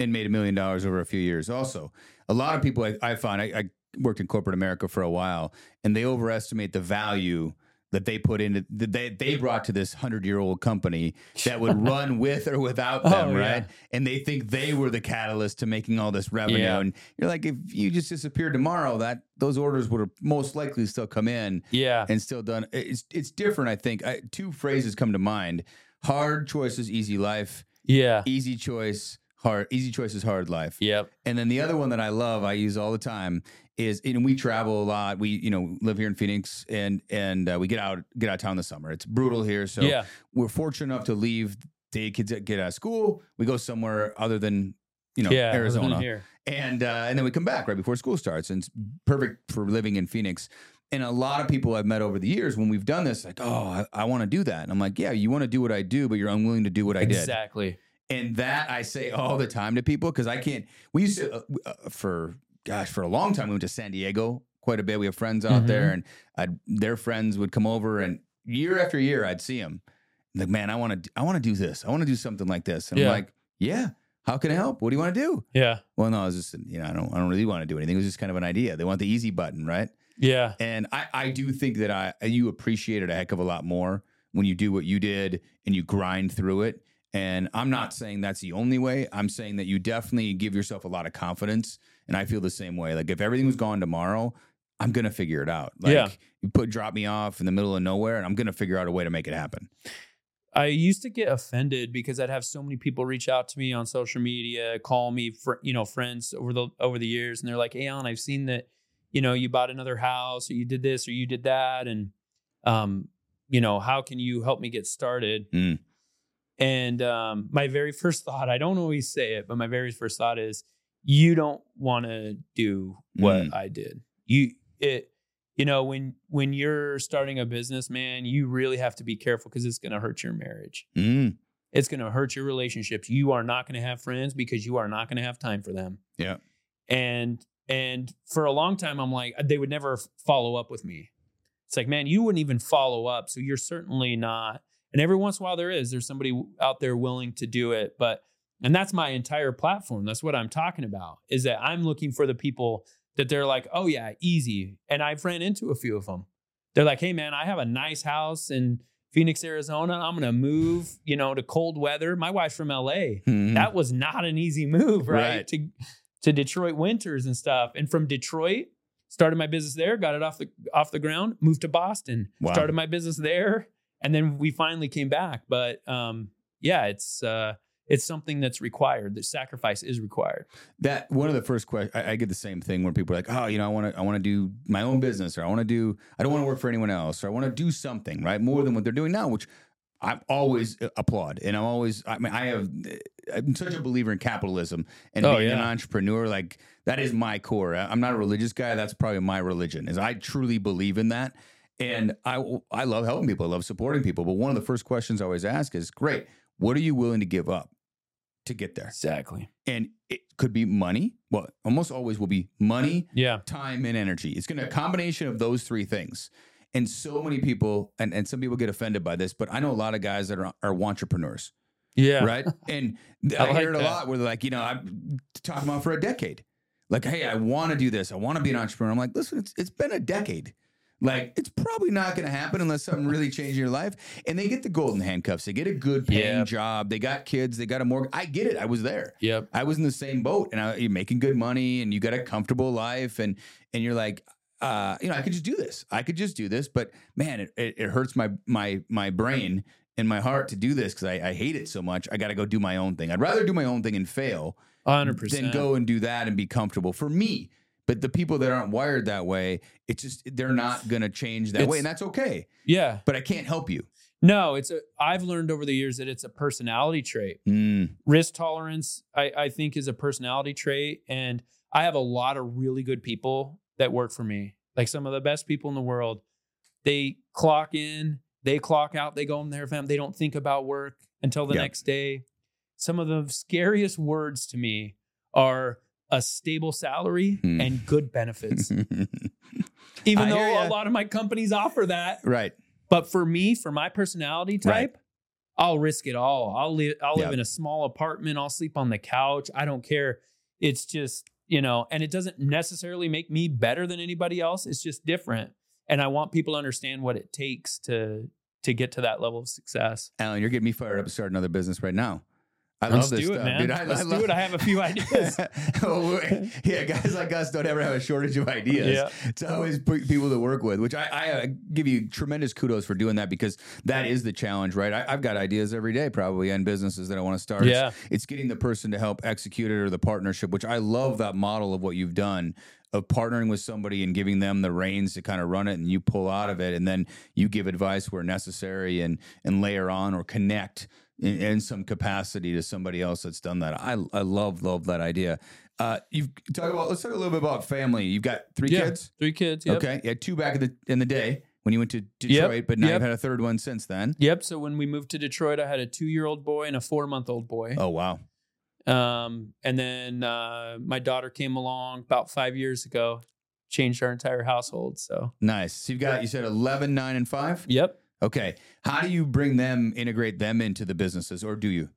and made a million dollars over a few years. Also, a lot of people I, I find I, I worked in corporate America for a while, and they overestimate the value that they put into that they they brought to this hundred year old company that would run with or without oh, them, Oh, yeah. right? And they think they were the catalyst to making all this revenue. Yeah. And you're like, if you just disappeared tomorrow, that those orders would have most likely still come in Yeah. and still done. It's it's different. I think I, two phrases come to mind: hard choices, easy life. Yeah. Easy choice, hard. Easy choice is hard life. Yep. And then the other one that I love, I use all the time, is and we travel a lot. We you know live here in Phoenix, and and uh, we get out get out of town in the summer. It's brutal here, so yeah. we're fortunate enough to leave. The kids that get out of school, we go somewhere other than you know yeah. Arizona, and uh, and then we come back right before school starts, and it's perfect for living in Phoenix. And a lot of people I've met over the years when we've done this, like, oh, I, I want to do that, and I'm like, yeah, you want to do what I do, but you're unwilling to do what I did. Exactly. And that I say all the time to people because I can't. We used to uh, uh, for gosh for a long time we went to San Diego quite a bit. We have friends out there, and I'd, their friends would come over, and year after year I'd see them. Like, man, I want to, I want to do this. I want to do something like this. And Yeah. I'm like, yeah. How can I help? What do you want to do? Yeah. Well, no, I was just, you know, I don't, I don't really want to do anything. It was just kind of an idea. They want the easy button, right? Yeah. And I, I do think that I, you appreciate it a heck of a lot more when you do what you did and you grind through it. And I'm not saying that's the only way. I'm saying that you definitely give yourself a lot of confidence. And I feel the same way. Like if everything was gone tomorrow, I'm gonna figure it out. Like Yeah. you put drop me off in the middle of nowhere, and I'm gonna figure out a way to make it happen. I used to get offended because I'd have so many people reach out to me on social media, call me, fr- you know, friends over the over the years, and they're like, "Hey, Allan, I've seen that, you know, you bought another house, or you did this, or you did that, and, um, you know, how can you help me get started?" Mm. And um, my very first thought, I don't always say it, but my very first thought is, "You don't want to do what Mm. I did. You it." You know, when when you're starting a business, man, you really have to be careful because it's going to hurt your marriage Mm. it's going to hurt your relationships. You are not going to have friends because you are not going to have time for them. Yeah. And and for a long time I'm like they would never follow up with me. It's like, man, you wouldn't even follow up, so you're certainly not. And every once in a while there is there's somebody out there willing to do it, but and that's my entire platform. That's what I'm talking about. Is that I'm looking for the people that they're like, "Oh yeah, easy." And I've ran into a few of them. They're like, "Hey man, I have a nice house in Phoenix, Arizona. I'm gonna move, you know, to cold weather. My wife's from LA. Mhm. That was not an easy move, right? Right. To to Detroit winters and stuff. And from Detroit, started my business there, got it off the off the ground, moved to Boston, Wow. started my business there, and then we finally came back. But um, yeah, it's uh, it's something that's required. The sacrifice is required. that one of the first questions I, I get the same thing when people are like, oh, you know, I want to, I want to do my own business, or I want to do, I don't want to work for anyone else, or I want to do something, right, more than what they're doing now, which I always uh, applaud, and I'm always, I mean, I have, I'm such a believer in capitalism and Oh, being an entrepreneur, like that is my core. I'm not a religious guy. That's probably my religion. Is I truly believe in that. And I, I love helping people. I love supporting people. But one of the first questions I always ask is, great, what are you willing to give up to get there? Exactly. and it could be money. Well, almost always will be money, Yeah. time, and energy. It's going to a combination of those three things. And so many people, and, and some people get offended by this, but I know a lot of guys that are, are entrepreneurs, Yeah. right? And I, I like hear it a lot where they're like, you know, I've talking about for a decade. Like, hey, I want to do this. I want to be an entrepreneur. I'm like, listen, it's, it's been a decade. Like, it's probably not going to happen unless something really changes your life. And they get the golden handcuffs. They get a good paying Yep. job. They got kids. They got a mortgage. I get it. I was there. Yep. I was in the same boat, and I, you're making good money, and you got a comfortable life, and and you're like, uh, you know, I could just do this. I could just do this, but man, it, it, it hurts my my my brain and my heart to do this because I, I hate it so much. I got to go do my own thing. I'd rather do my own thing and fail hundred than percent. go and do that and be comfortable for me. But the people that aren't wired that way, it's just they're not going to change that It's- way, and that's okay. Yeah. But I can't help you. No, it's a. I've learned over the years that it's a personality trait. Mm, Risk tolerance, I, I think, is a personality trait, and I have a lot of really good people that work for me. Like some of the best people in the world. They clock in, they clock out, they go home to their family. They don't think about work until the Yeah. next day. Some of the scariest words to me are a stable salary Hmm. and good benefits. Even I though a lot of my companies offer that, right. but for me, for my personality Right. type, I'll risk it all. I'll live I'll live in a small apartment, I'll sleep on the couch. I don't care. It's just, you know, and it doesn't necessarily make me better than anybody else. It's just different. And I want people to understand what it takes to to get to that level of success. Allan, you're getting me fired up to start another business right now. I Let's love this do it, stuff, man. dude. I, Let's I do love- it. I have a few ideas. Yeah, guys like us don't ever have a shortage of ideas. Yeah. It's always people to work with, which I, I uh, give you tremendous kudos for doing that because that is the challenge, right? I, I've got ideas every day, probably, and businesses that I want to start. It's- Yeah. It's, getting the person to help execute it or the partnership, which I love that model of what you've done of partnering with somebody and giving them the reins to kind of run it and you pull out of it and then you give advice where necessary and and layer on or connect in, in some capacity to somebody else that's done that. I I love love that idea. Uh, you've talk about let's talk a little bit about family. You've got three Yeah. kids. Three kids. Yep. Okay, had two back in the in the day when you went to Detroit, but now Yep. you've had a third one since then. Yep. So when we moved to Detroit, I had a two year old boy and a four month old boy. Oh wow, Um, and then uh, my daughter came along about five years ago, changed our entire household. So, nice. So you've got you said 11, 9, and five. yep. Okay, how do you bring them integrate them into the businesses, or do you?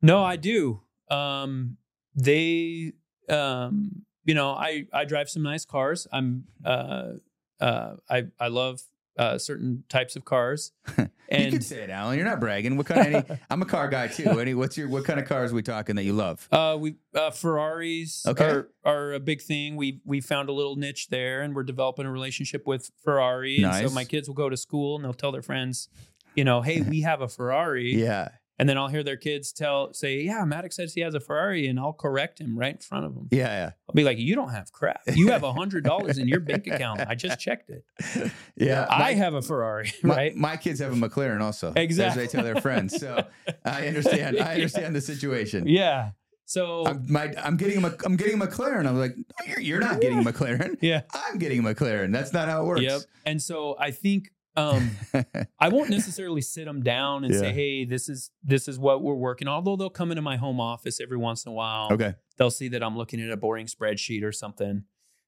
No, I do. Um, they, um, you know, I I drive some nice cars. I'm uh, uh, I I love uh, certain types of cars, And you can say it, Allan. You're not bragging. What kind of? Any, I'm a car guy too. Any? What's your? What kind of cars we talking that you love? Uh, we uh, Ferraris Okay. are, are a big thing. We we found a little niche there, and we're developing a relationship with Ferrari. And Nice. so my kids will go to school and they'll tell their friends, you know, hey, we have a Ferrari. Yeah, And then I'll hear their kids tell say, yeah, Maddox says he has a Ferrari, and I'll correct him right in front of them. yeah, I'll be like, you don't have crap. You have a hundred dollars in your bank account. I just checked it. yeah, yeah. I My- have a Ferrari, My, right? my kids have a McLaren also. Exactly. As they tell their friends. So I understand. I understand the situation. yeah. So I'm, my, I'm getting a, I'm getting a McLaren. I'm like, no, you're, you're not getting a McLaren. yeah. I'm getting a McLaren. That's not how it works. Yep. And so I think um I won't necessarily sit them down and Yeah. say, "Hey, this is this is what we're working." Although they'll come into my home office every once in a while. okay. They'll see that I'm looking at a boring spreadsheet or something.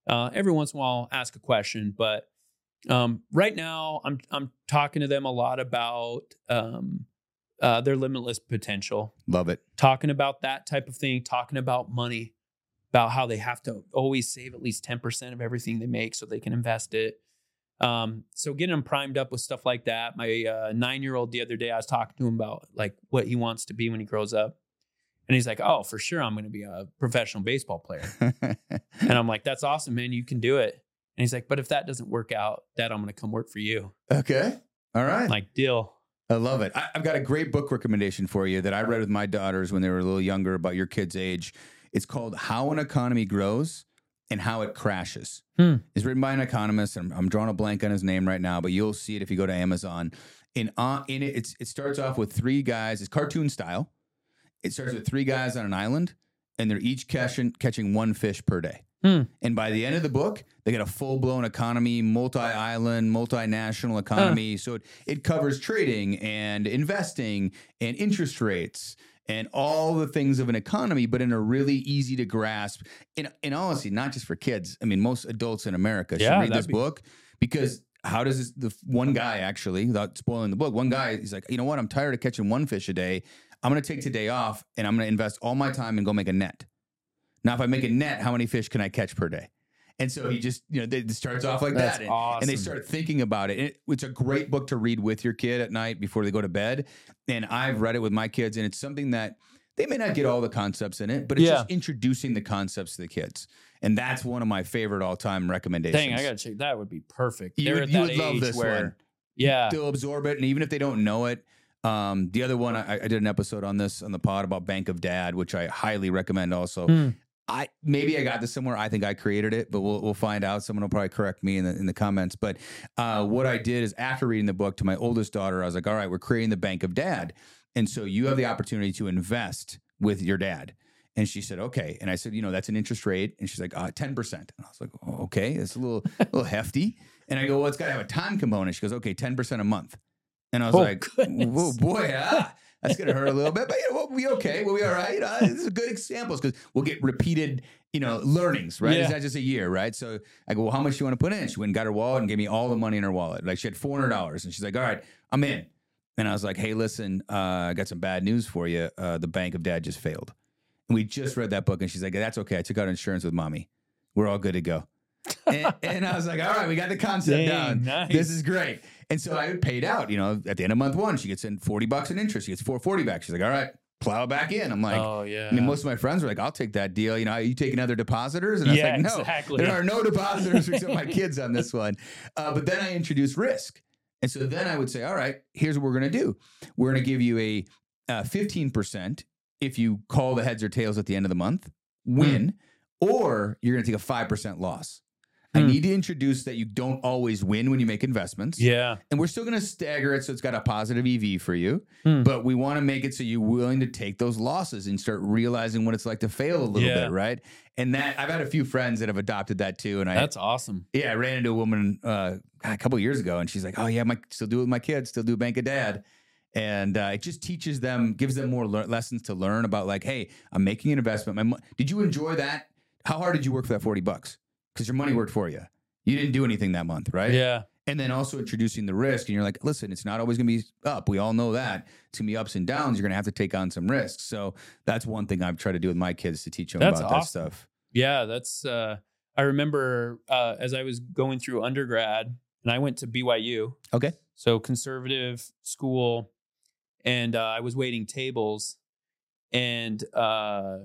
Uh, every once in a while, I'll ask a question, but um, right now, I'm I'm talking to them a lot about um, uh, their limitless potential. Love it. Talking about that type of thing. Talking about money, about how they have to always save at least ten percent of everything they make so they can invest it. Um, so getting him primed up with stuff like that. My uh, nine year old the other day, I was talking to him about like what he wants to be when he grows up, and he's like, "Oh, for sure, I'm going to be a professional baseball player." and I'm like, "That's awesome, man. You can do it." And he's like, "But if that doesn't work out, Dad, I'm going to come work for you." okay. All right. I'm like, deal. I love it. I, I've got a great book recommendation for you that I read with my daughters when they were a little younger about your kids' age. It's called How an Economy Grows and How It Crashes. Hmm. It's written by an economist. I'm, I'm drawing a blank on his name right now, but you'll see it if you go to Amazon. In, uh, in it, it's, it starts off with three guys. It's cartoon style. It starts with three guys on an island, and they're each catching, catching one fish per day. Hmm. And by the end of the book, they get a full blown economy, multi island, multinational economy. So it, it covers trading and investing and interest rates and all the things of an economy, but in a really easy to grasp. In, in honesty, not just for kids. I mean, most adults in America should Yeah, read this be- book because how does this, the one guy actually, without spoiling the book, one guy, he's like, you know what? I'm tired of catching one fish a day. I'm going to take today off and I'm going to invest all my time and go make a net. Now, if I make a net, how many fish can I catch per day? And so he just, you know, they- it starts off like That's that. And, awesome. and they start thinking about it. And it. It's a great book to read with your kid at night before they go to bed. And I've read it with my kids, and it's something that they may not get all the concepts in it, but it's Yeah. just introducing the concepts to the kids. And that's one of my favorite all time recommendations. Dang, I got to check. That would be perfect. You They're would- at you that would love age this where, one. Yeah. They'll absorb it. And even if they don't know it, Um, the other one, I, I did an episode on this on the pod about Bank of Dad, which I highly recommend. Also, Hmm. I maybe I got this somewhere. I think I created it, but we'll we'll find out. Someone will probably correct me in the in the comments. But uh, what I did is after reading the book to my oldest daughter, I was like, all right, we're creating the Bank of Dad, and so you have the opportunity to invest with your dad. And she said, okay. And I said, you know, that's an interest rate. And she's like, uh, 10%. And I was like, oh, okay, it's a little, a little hefty. And I go, well, it's got to have a time component. She goes, okay, 10% a month. And I was Oh, like, goodness. whoa, boy, ah, that's going to hurt a little bit, but you know, we'll be okay. We'll be all right. Uh, this is a good examples because we'll get repeated, you know, learnings, right? Yeah. It's not just a year, right? So I go, well, how much do you want to put in? She went and got her wallet and gave me all the money in her wallet. Like she had $400 and she's like, all right, I'm in. And I was like, hey, listen, uh, I got some bad news for you. Uh, the Bank of Dad just failed. And we just read that book, and she's like, that's okay. I took out insurance with mommy. We're all good to go. and, and I was like, all right, we got the concept Dang, down. nice. This is great. And so I paid out, you know, at the end of month one, she gets in 40 bucks in interest. She gets 440 back. She's like, all right, plow it back in. I'm like, oh yeah. I mean, most of my friends were like, I'll take that deal. You know, are you taking other depositors? And I was Yeah, like, no, exactly. there are no depositors except my kids on this one. Uh, but then I introduced risk. And so then I would say, all right, here's what we're going to do. We're going to give you a uh, 15% if you call the heads or tails at the end of the month, win, or you're going to take a 5% loss. I Hmm. need to introduce that you don't always win when you make investments. yeah. And we're still going to stagger it so it's got a positive EV for you, Hmm. but we want to make it so you're willing to take those losses and start realizing what it's like to fail a little Yeah. bit, right? And that I've had a few friends that have adopted that too. And I, That's awesome. yeah, I ran into a woman uh, a couple years ago, and she's like, "Oh yeah, my still do it with my kids, still do Bank of Dad." And uh, it just teaches them, gives them more lear- lessons to learn about. Like, hey, I'm making an investment. My mo- did you enjoy that? How hard did you work for that forty bucks? Because your money worked for you. You didn't do anything that month, right? Yeah. And then also introducing the risk. And you're like, listen, it's not always going to be up. We all know that. It's going to be ups and downs. You're going to have to take on some risks. So that's one thing I've tried to do with my kids to teach them That's about that stuff. Yeah, that's uh I remember uh as I was going through undergrad and I went to BYU. Okay. So conservative school and uh, I was waiting tables and uh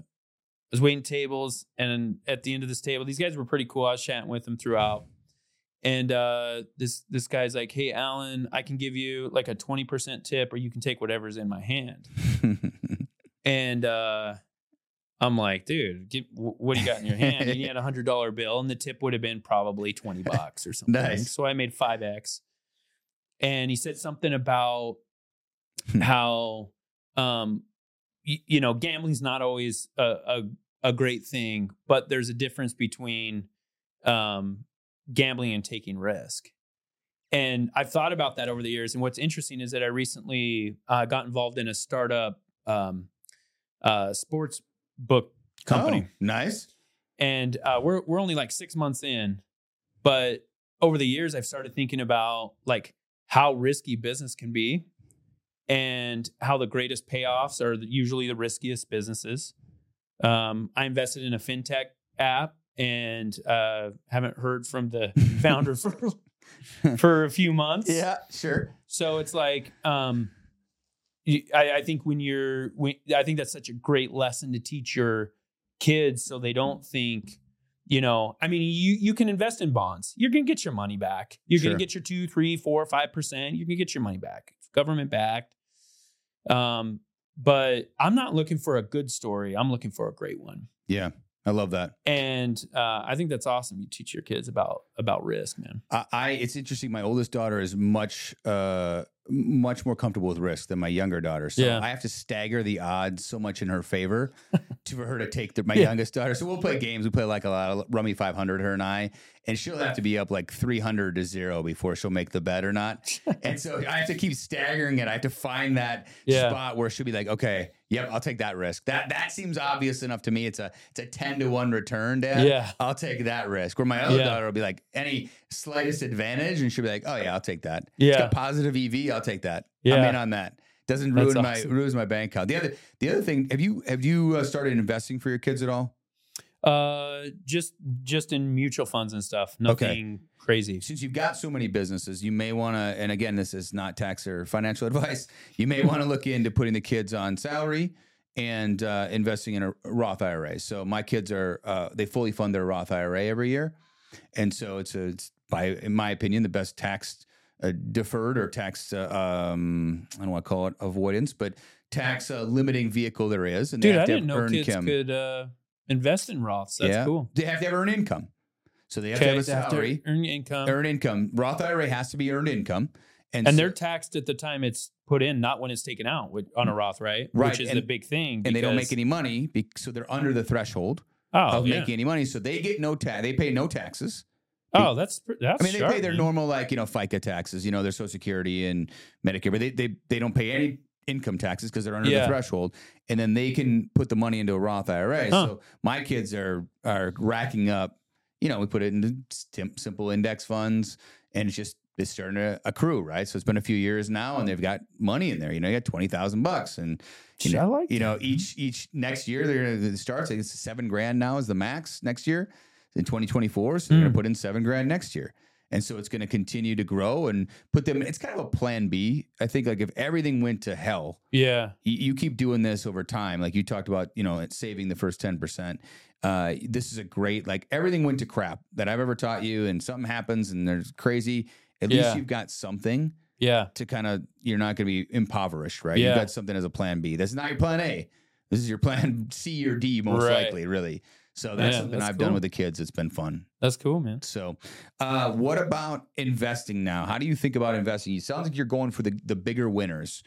was waiting tables and at the end of this table these guys were pretty cool. I was chatting with them throughout. And uh this this guy's like, "Hey Alan, I can give you like a 20% tip or you can take whatever's in my hand." And uh, I'm like, dude, give, what do you got in your hand? And he had a hundred dollar bill, and the tip would have been probably twenty bucks or something. Nice. So I made five x. And he said something about Hmm. how, um, you know, gambling's not always a, a a great thing, but there's a difference between um, gambling and taking risk. And I've thought about that over the years. And what's interesting is that I recently uh, got involved in a startup um, uh, sports book company, Oh, nice. and uh, we're we're only like six months in, but over the years I've started thinking about like how risky business can be, and how the greatest payoffs are usually the riskiest businesses. Um, I invested in a fintech app and uh, haven't heard from the founder for for a few months. Yeah, sure. So it's like, um, I, I think when you're, when, I think that's such a great lesson to teach your kids so they don't think, you know, I mean, you you can invest in bonds. You're gonna get your money back. You're Sure. gonna get your two, three, four, five percent. You're gonna get your money back. Government backed. Um, but I'm not looking for a good story. I'm looking for a great one. Yeah, I love that. And uh, I think that's awesome. You teach your kids about about risk, man. I, I it's interesting. My oldest daughter is much uh much more comfortable with risk than my younger daughter. So Yeah. I have to stagger the odds so much in her favor to for her to take the, my Yeah. youngest daughter. So we'll play games. We play like a lot of Rummy 500, her and I, and she'll have to be up like 300 to zero before she'll make the bet or not. and so I have to keep staggering it. I have to find that Yeah. spot where she'll be like, okay, yep, I'll take that risk. That that seems obvious enough to me. It's a it's a 10 to 1 return, Dad. Yeah. I'll take that risk. Where my other daughter will be like, any slightest advantage, and she'll be like, oh yeah, I'll take that. It's Yeah. got positive EV, I'll take that. I'm Yeah. in on that. Doesn't That's ruin my awesome. ruins my bank account. The other the other thing, have you have you uh, started investing for your kids at all? Uh, just just in mutual funds and stuff. Nothing crazy. Since you've got so many businesses, you may want to. And again, this is not tax or financial advice. You may want to look into putting the kids on salary and uh, investing in a Roth IRA. So my kids are uh, they fully fund their Roth IRA every year, and so it's a it's by in my opinion the best tax uh, deferred or tax. Uh, um, I don't want to call it avoidance, but tax uh, limiting vehicle there is. And they have I to didn't know earned kids income. could uh, invest in Roths. That's Yeah. cool. They have to have earned income. So they have to have a they have earn income. Earned income. Roth IRA has to be earned income. And, and so- they're taxed at the time it's put in, not when it's taken out with, on a Roth, right? Right, Which is and- the big thing. and they don't make any money, so they're under the threshold oh, of yeah. making any money. So they get no tax. They pay no taxes. Oh, that's that's. I mean, they sharp, pay their man. normal, like you know, FICA taxes, you know, their Social Security and Medicare, but they they, they don't pay any income taxes because they're under the threshold, and then they can put the money into a Roth IRA. Huh. So my kids are are racking up. You know, we put it into simple index funds, and it's just it's starting to accrue, right? So it's been a few years now, and they've got money in there. You know, you got twenty thousand bucks, and you know, like you know, each each next year they're gonna it starts. I think it's seven grand now is the max next year in twenty twenty four. So they're Hmm. gonna put in seven grand next year. And so it's going to continue to grow and put them. It's kind of a plan B. I think like if everything went to hell, Yeah. you, you keep doing this over time. Like you talked about, you know, it's saving the first ten percent. Uh, this is a great like everything went to crap that I've ever taught you, and something happens and there's crazy. At Yeah. least you've got something Yeah. to kind of. You're not going to be impoverished, right? You've got something as a plan B. That's not your plan A. This is your plan C or D, most Right. likely, really. So that's Yeah, something that's I've done with the kids. It's been fun. That's cool, man. So, uh, what about investing now? How do you think about investing? It sounds like you're going for the, the bigger winners.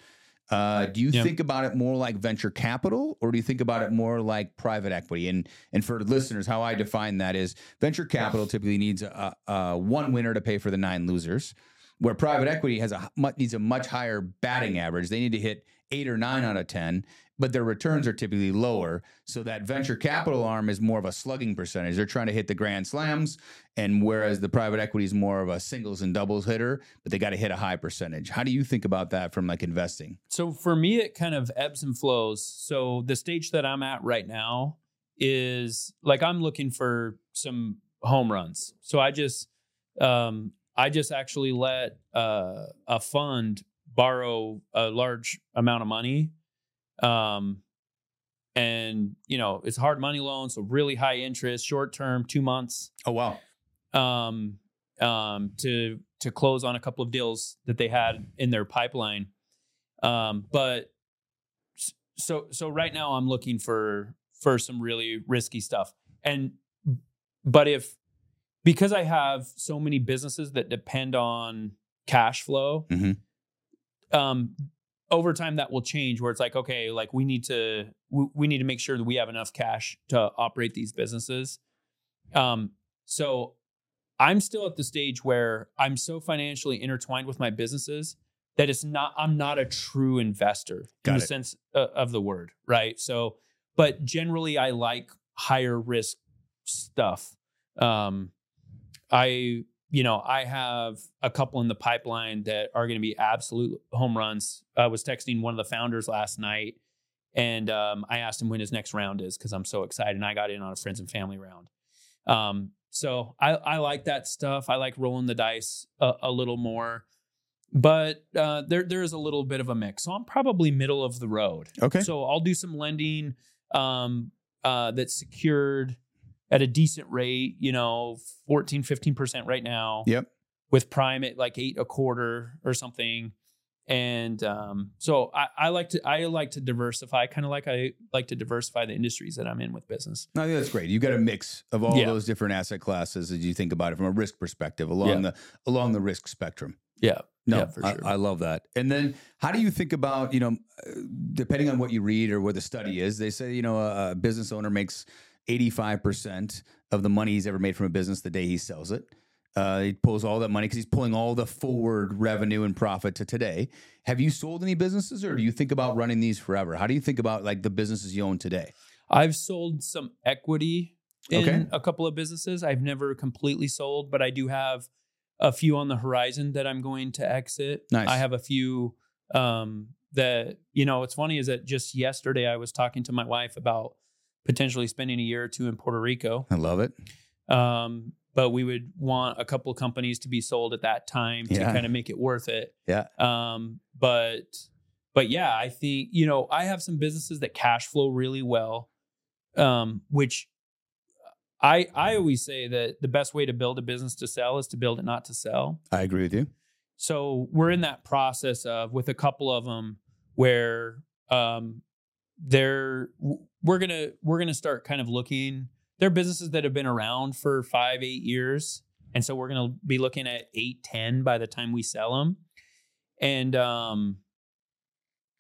Uh, do you Yeah. think about it more like venture capital, or do you think about it more like private equity? And and for listeners, how I define that is venture capital typically needs a, a one winner to pay for the nine losers, where private equity has a needs a much higher batting average. They need to hit eight or nine out of ten, but their returns are typically lower. So that venture capital arm is more of a slugging percentage. They're trying to hit the grand slams, and whereas the private equity is more of a singles and doubles hitter, but they got to hit a high percentage. How do you think about that from like investing? So for me, it kind of ebbs and flows. So the stage that I'm at right now is like I'm looking for some home runs. So I just, um, I just actually let uh, a fund borrow a large amount of money, um, and you know it's hard money loan, so really high interest, short term, two months. Oh wow, um, um, to to close on a couple of deals that they had in their pipeline. Um, but so so right now I'm looking for for some really risky stuff. And but if because I have so many businesses that depend on cash flow, Mhm. um, over time that will change. Where it's like, okay, like we need to we, we need to make sure that we have enough cash to operate these businesses. Um, so I'm still at the stage where I'm so financially intertwined with my businesses that it's not I'm not a true investor Got in the sense uh, of the word, right? So, but generally I like higher risk stuff. Um, I you know I have a couple in the pipeline that are going to be absolute home runs. I was texting one of the founders last night, and um, I asked him when his next round is because I'm so excited. And I got in on a friends and family round. Um, so I, I like that stuff. I like rolling the dice a, a little more, but uh, there there is a little bit of a mix. So I'm probably middle of the road. okay, So I'll do some lending um, uh, that's secured at a decent rate, you know, 14, 15% right now. Yep. With prime at like eight a quarter or something. And um, so I, I like to I like to diversify, kind of like I like to diversify the industries that I'm in with business. I think that's great. You got a mix of all Yeah. those different asset classes as you think about it from a risk perspective along Yeah. the along the risk spectrum. Yeah. No, Yeah, for I, sure. I love that. And then, how do you think about you know, depending on what you read or what the study is, they say you know a, a business owner makes eighty five percent of the money he's ever made from a business the day he sells it. Uh, he pulls all that money because he's pulling all the forward revenue and profit to today. Have you sold any businesses, or do you think about running these forever? How do you think about like the businesses you own today? I've sold some equity in Okay. a couple of businesses. I've never completely sold, but I do have a few on the horizon that I'm going to exit. Nice. I have a few um, that, you know, what's funny is that just yesterday I was talking to my wife about potentially spending a year or two in Puerto Rico. I love it. Um, but we would want a couple of companies to be sold at that time to kind of make it worth it. Yeah. Um, but but yeah, I think you know I have some businesses that cash flow really well, um, which I I always say that the best way to build a business to sell is to build it not to sell. I agree with you. so we're in that process of with a couple of them where um, they're w- we're gonna we're gonna start kind of looking. They're businesses that have been around for five eight years, and so we're gonna be looking at eight ten by the time we sell them. And um,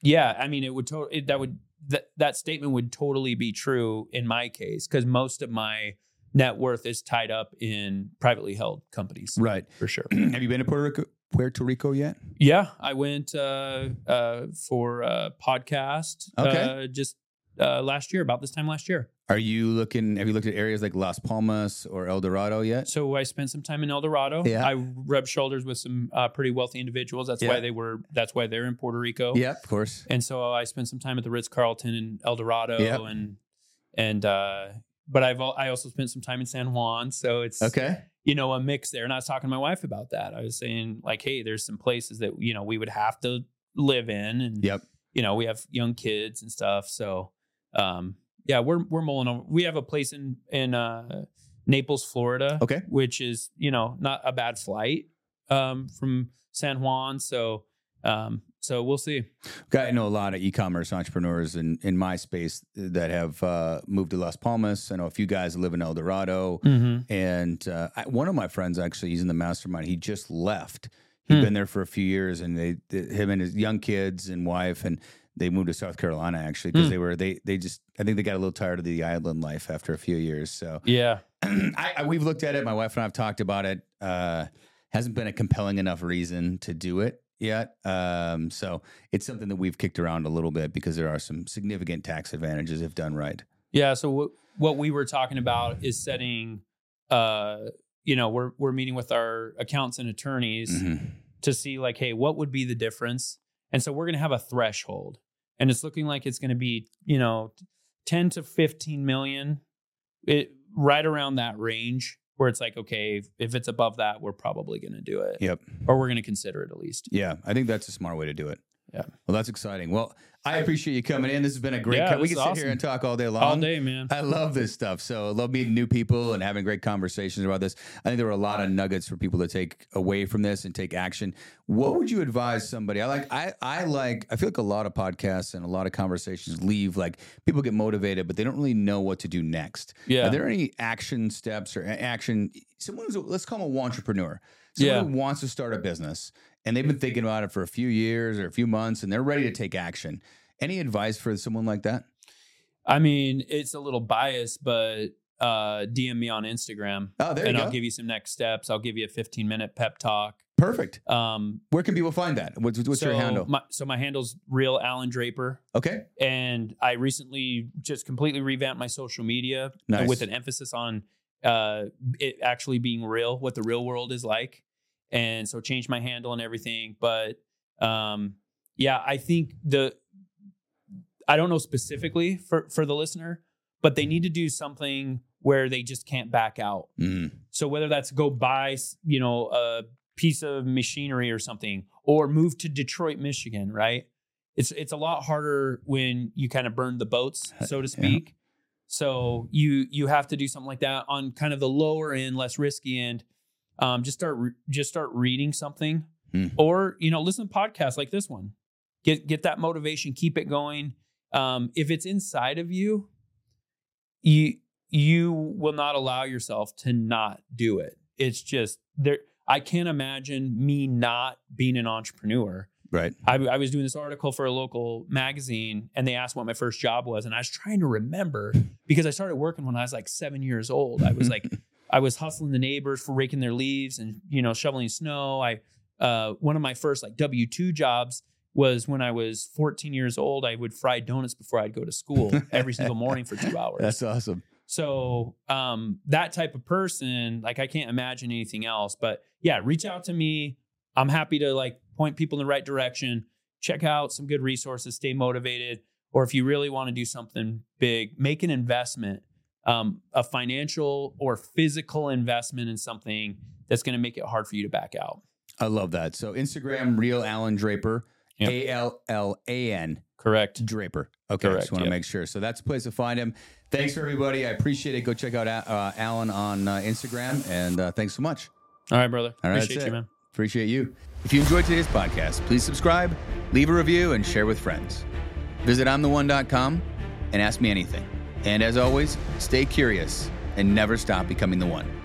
yeah, I mean, it would totally that would that that statement would totally be true in my case because most of my net worth is tied up in privately held companies Right. for sure. Have you been to Puerto Rico, Puerto Rico yet? Yeah, I went uh, uh, for a podcast Okay. uh, just uh, last year, about this time last year. Are you looking? Have you looked at areas like Las Palmas or El Dorado yet? So I spent some time in El Dorado. Yeah. I rubbed shoulders with some uh, pretty wealthy individuals. That's Yeah. why they were. That's why they're in Puerto Rico. Yeah, of course. And so I spent some time at the Ritz Carlton in El Dorado, Yep. and and uh, but I've al- I also spent some time in San Juan. So it's Okay. you know a mix there. And I was talking to my wife about that. I was saying like, hey, there's some places that you know we would have to live in, and Yep. you know we have young kids and stuff. So um, yeah, we're we're mulling over. We have a place in in uh, Naples, Florida, Okay. which is you know not a bad flight um, from San Juan. So um, so we'll see. Got I know a lot of e-commerce entrepreneurs in in my space that have uh, moved to Las Palmas. I know a few guys that live in El Dorado, Mm-hmm. and uh, I, one of my friends actually, he's in the mastermind. He just left. He'd Hmm. been there for a few years, and they, th- him and his young kids and wife, and they moved to South Carolina actually because Hmm. they were they they just I think they got a little tired of the island life after a few years. So Yeah. I, I, we've looked at it. My wife and I have talked about it. Uh, hasn't been a compelling enough reason to do it yet. Um, so it's something that we've kicked around a little bit because there are some significant tax advantages if done right. Yeah. So what what we were talking about is setting. Uh, you know, we're we're meeting with our accountants and attorneys Mhm. to see like, hey, what would be the difference? And so we're going to have a threshold, and it's looking like it's going to be you know, ten to fifteen million, it right around that range where it's like, okay, if it's above that, we're probably going to do it, Yep. or we're going to consider it at least. Yeah, I think that's a smart way to do it. Yeah. Well, that's exciting. Well, I appreciate you coming in. This has been a great. Yeah, co- we can is sit awesome. here and talk all day long. All day, man. I love this stuff. So I love meeting new people and having great conversations about this. I think there were a lot of nuggets for people to take away from this and take action. What would you advise somebody? I like I I like I feel like a lot of podcasts and a lot of conversations leave like people get motivated, but they don't really know what to do next. Yeah. Are there any action steps or action? Someone who's let's call them a entrepreneur. Someone Yeah. who wants to start a business and they've been thinking about it for a few years or a few months and they're ready to take action. Any advice for someone like that? I mean, it's a little biased, but uh, DM me on Instagram. Oh, there you and. I'll give you some next steps. I'll give you a 15 minute pep talk. Perfect. Um, Where can people find that? What's, what's your so handle? My, so my handle's real Allan Draper, okay. and I recently just completely revamped my social media Nice. with an emphasis on uh, it actually being real, what the real world is like, and so changed my handle and everything. But um, yeah, I think the I don't know specifically for for the listener, but they need to do something where they just can't back out. Mm. So whether that's go buy, you know, a piece of machinery or something, or move to Detroit, Michigan, right? It's it's a lot harder when you kind of burn the boats, so to speak. So you you have to do something like that on kind of the lower end, less risky end. Um, just start re- just start reading something, Hmm. or you know, listen to podcasts like this one. Get get that motivation, keep it going. Um, if it's inside of you, you you will not allow yourself to not do it. It's just there. I can't imagine me not being an entrepreneur. Right. I, I was doing this article for a local magazine, and they asked what my first job was, and I was trying to remember because I started working when I was like seven years old. I was like, I was hustling the neighbors for raking their leaves and you know shoveling snow. I uh, one of my first like W two jobs was when I was 14 years old. I would fry donuts before I'd go to school every single morning for two hours. That's awesome. So um, that type of person, like I can't imagine anything else. But yeah, reach out to me. I'm happy to like point people in the right direction. Check out some good resources. Stay motivated. Or if you really want to do something big, make an investment, um, a financial or physical investment in something that's going to make it hard for you to back out. I love that. So Instagram, real Allan Draper, A L L A N Correct. Draper. Okay, Correct, just want to yep. make sure. So that's the place to find him. Thanks for everybody. I appreciate it. Go check out uh, Allan on uh, Instagram, and uh, thanks so much. All right, brother. All right, Appreciate you, man. Appreciate you. If you enjoyed today's podcast, please subscribe, leave a review, and share with friends. Visit I'mTheOne.com and ask me anything. And as always, stay curious and never stop becoming the one.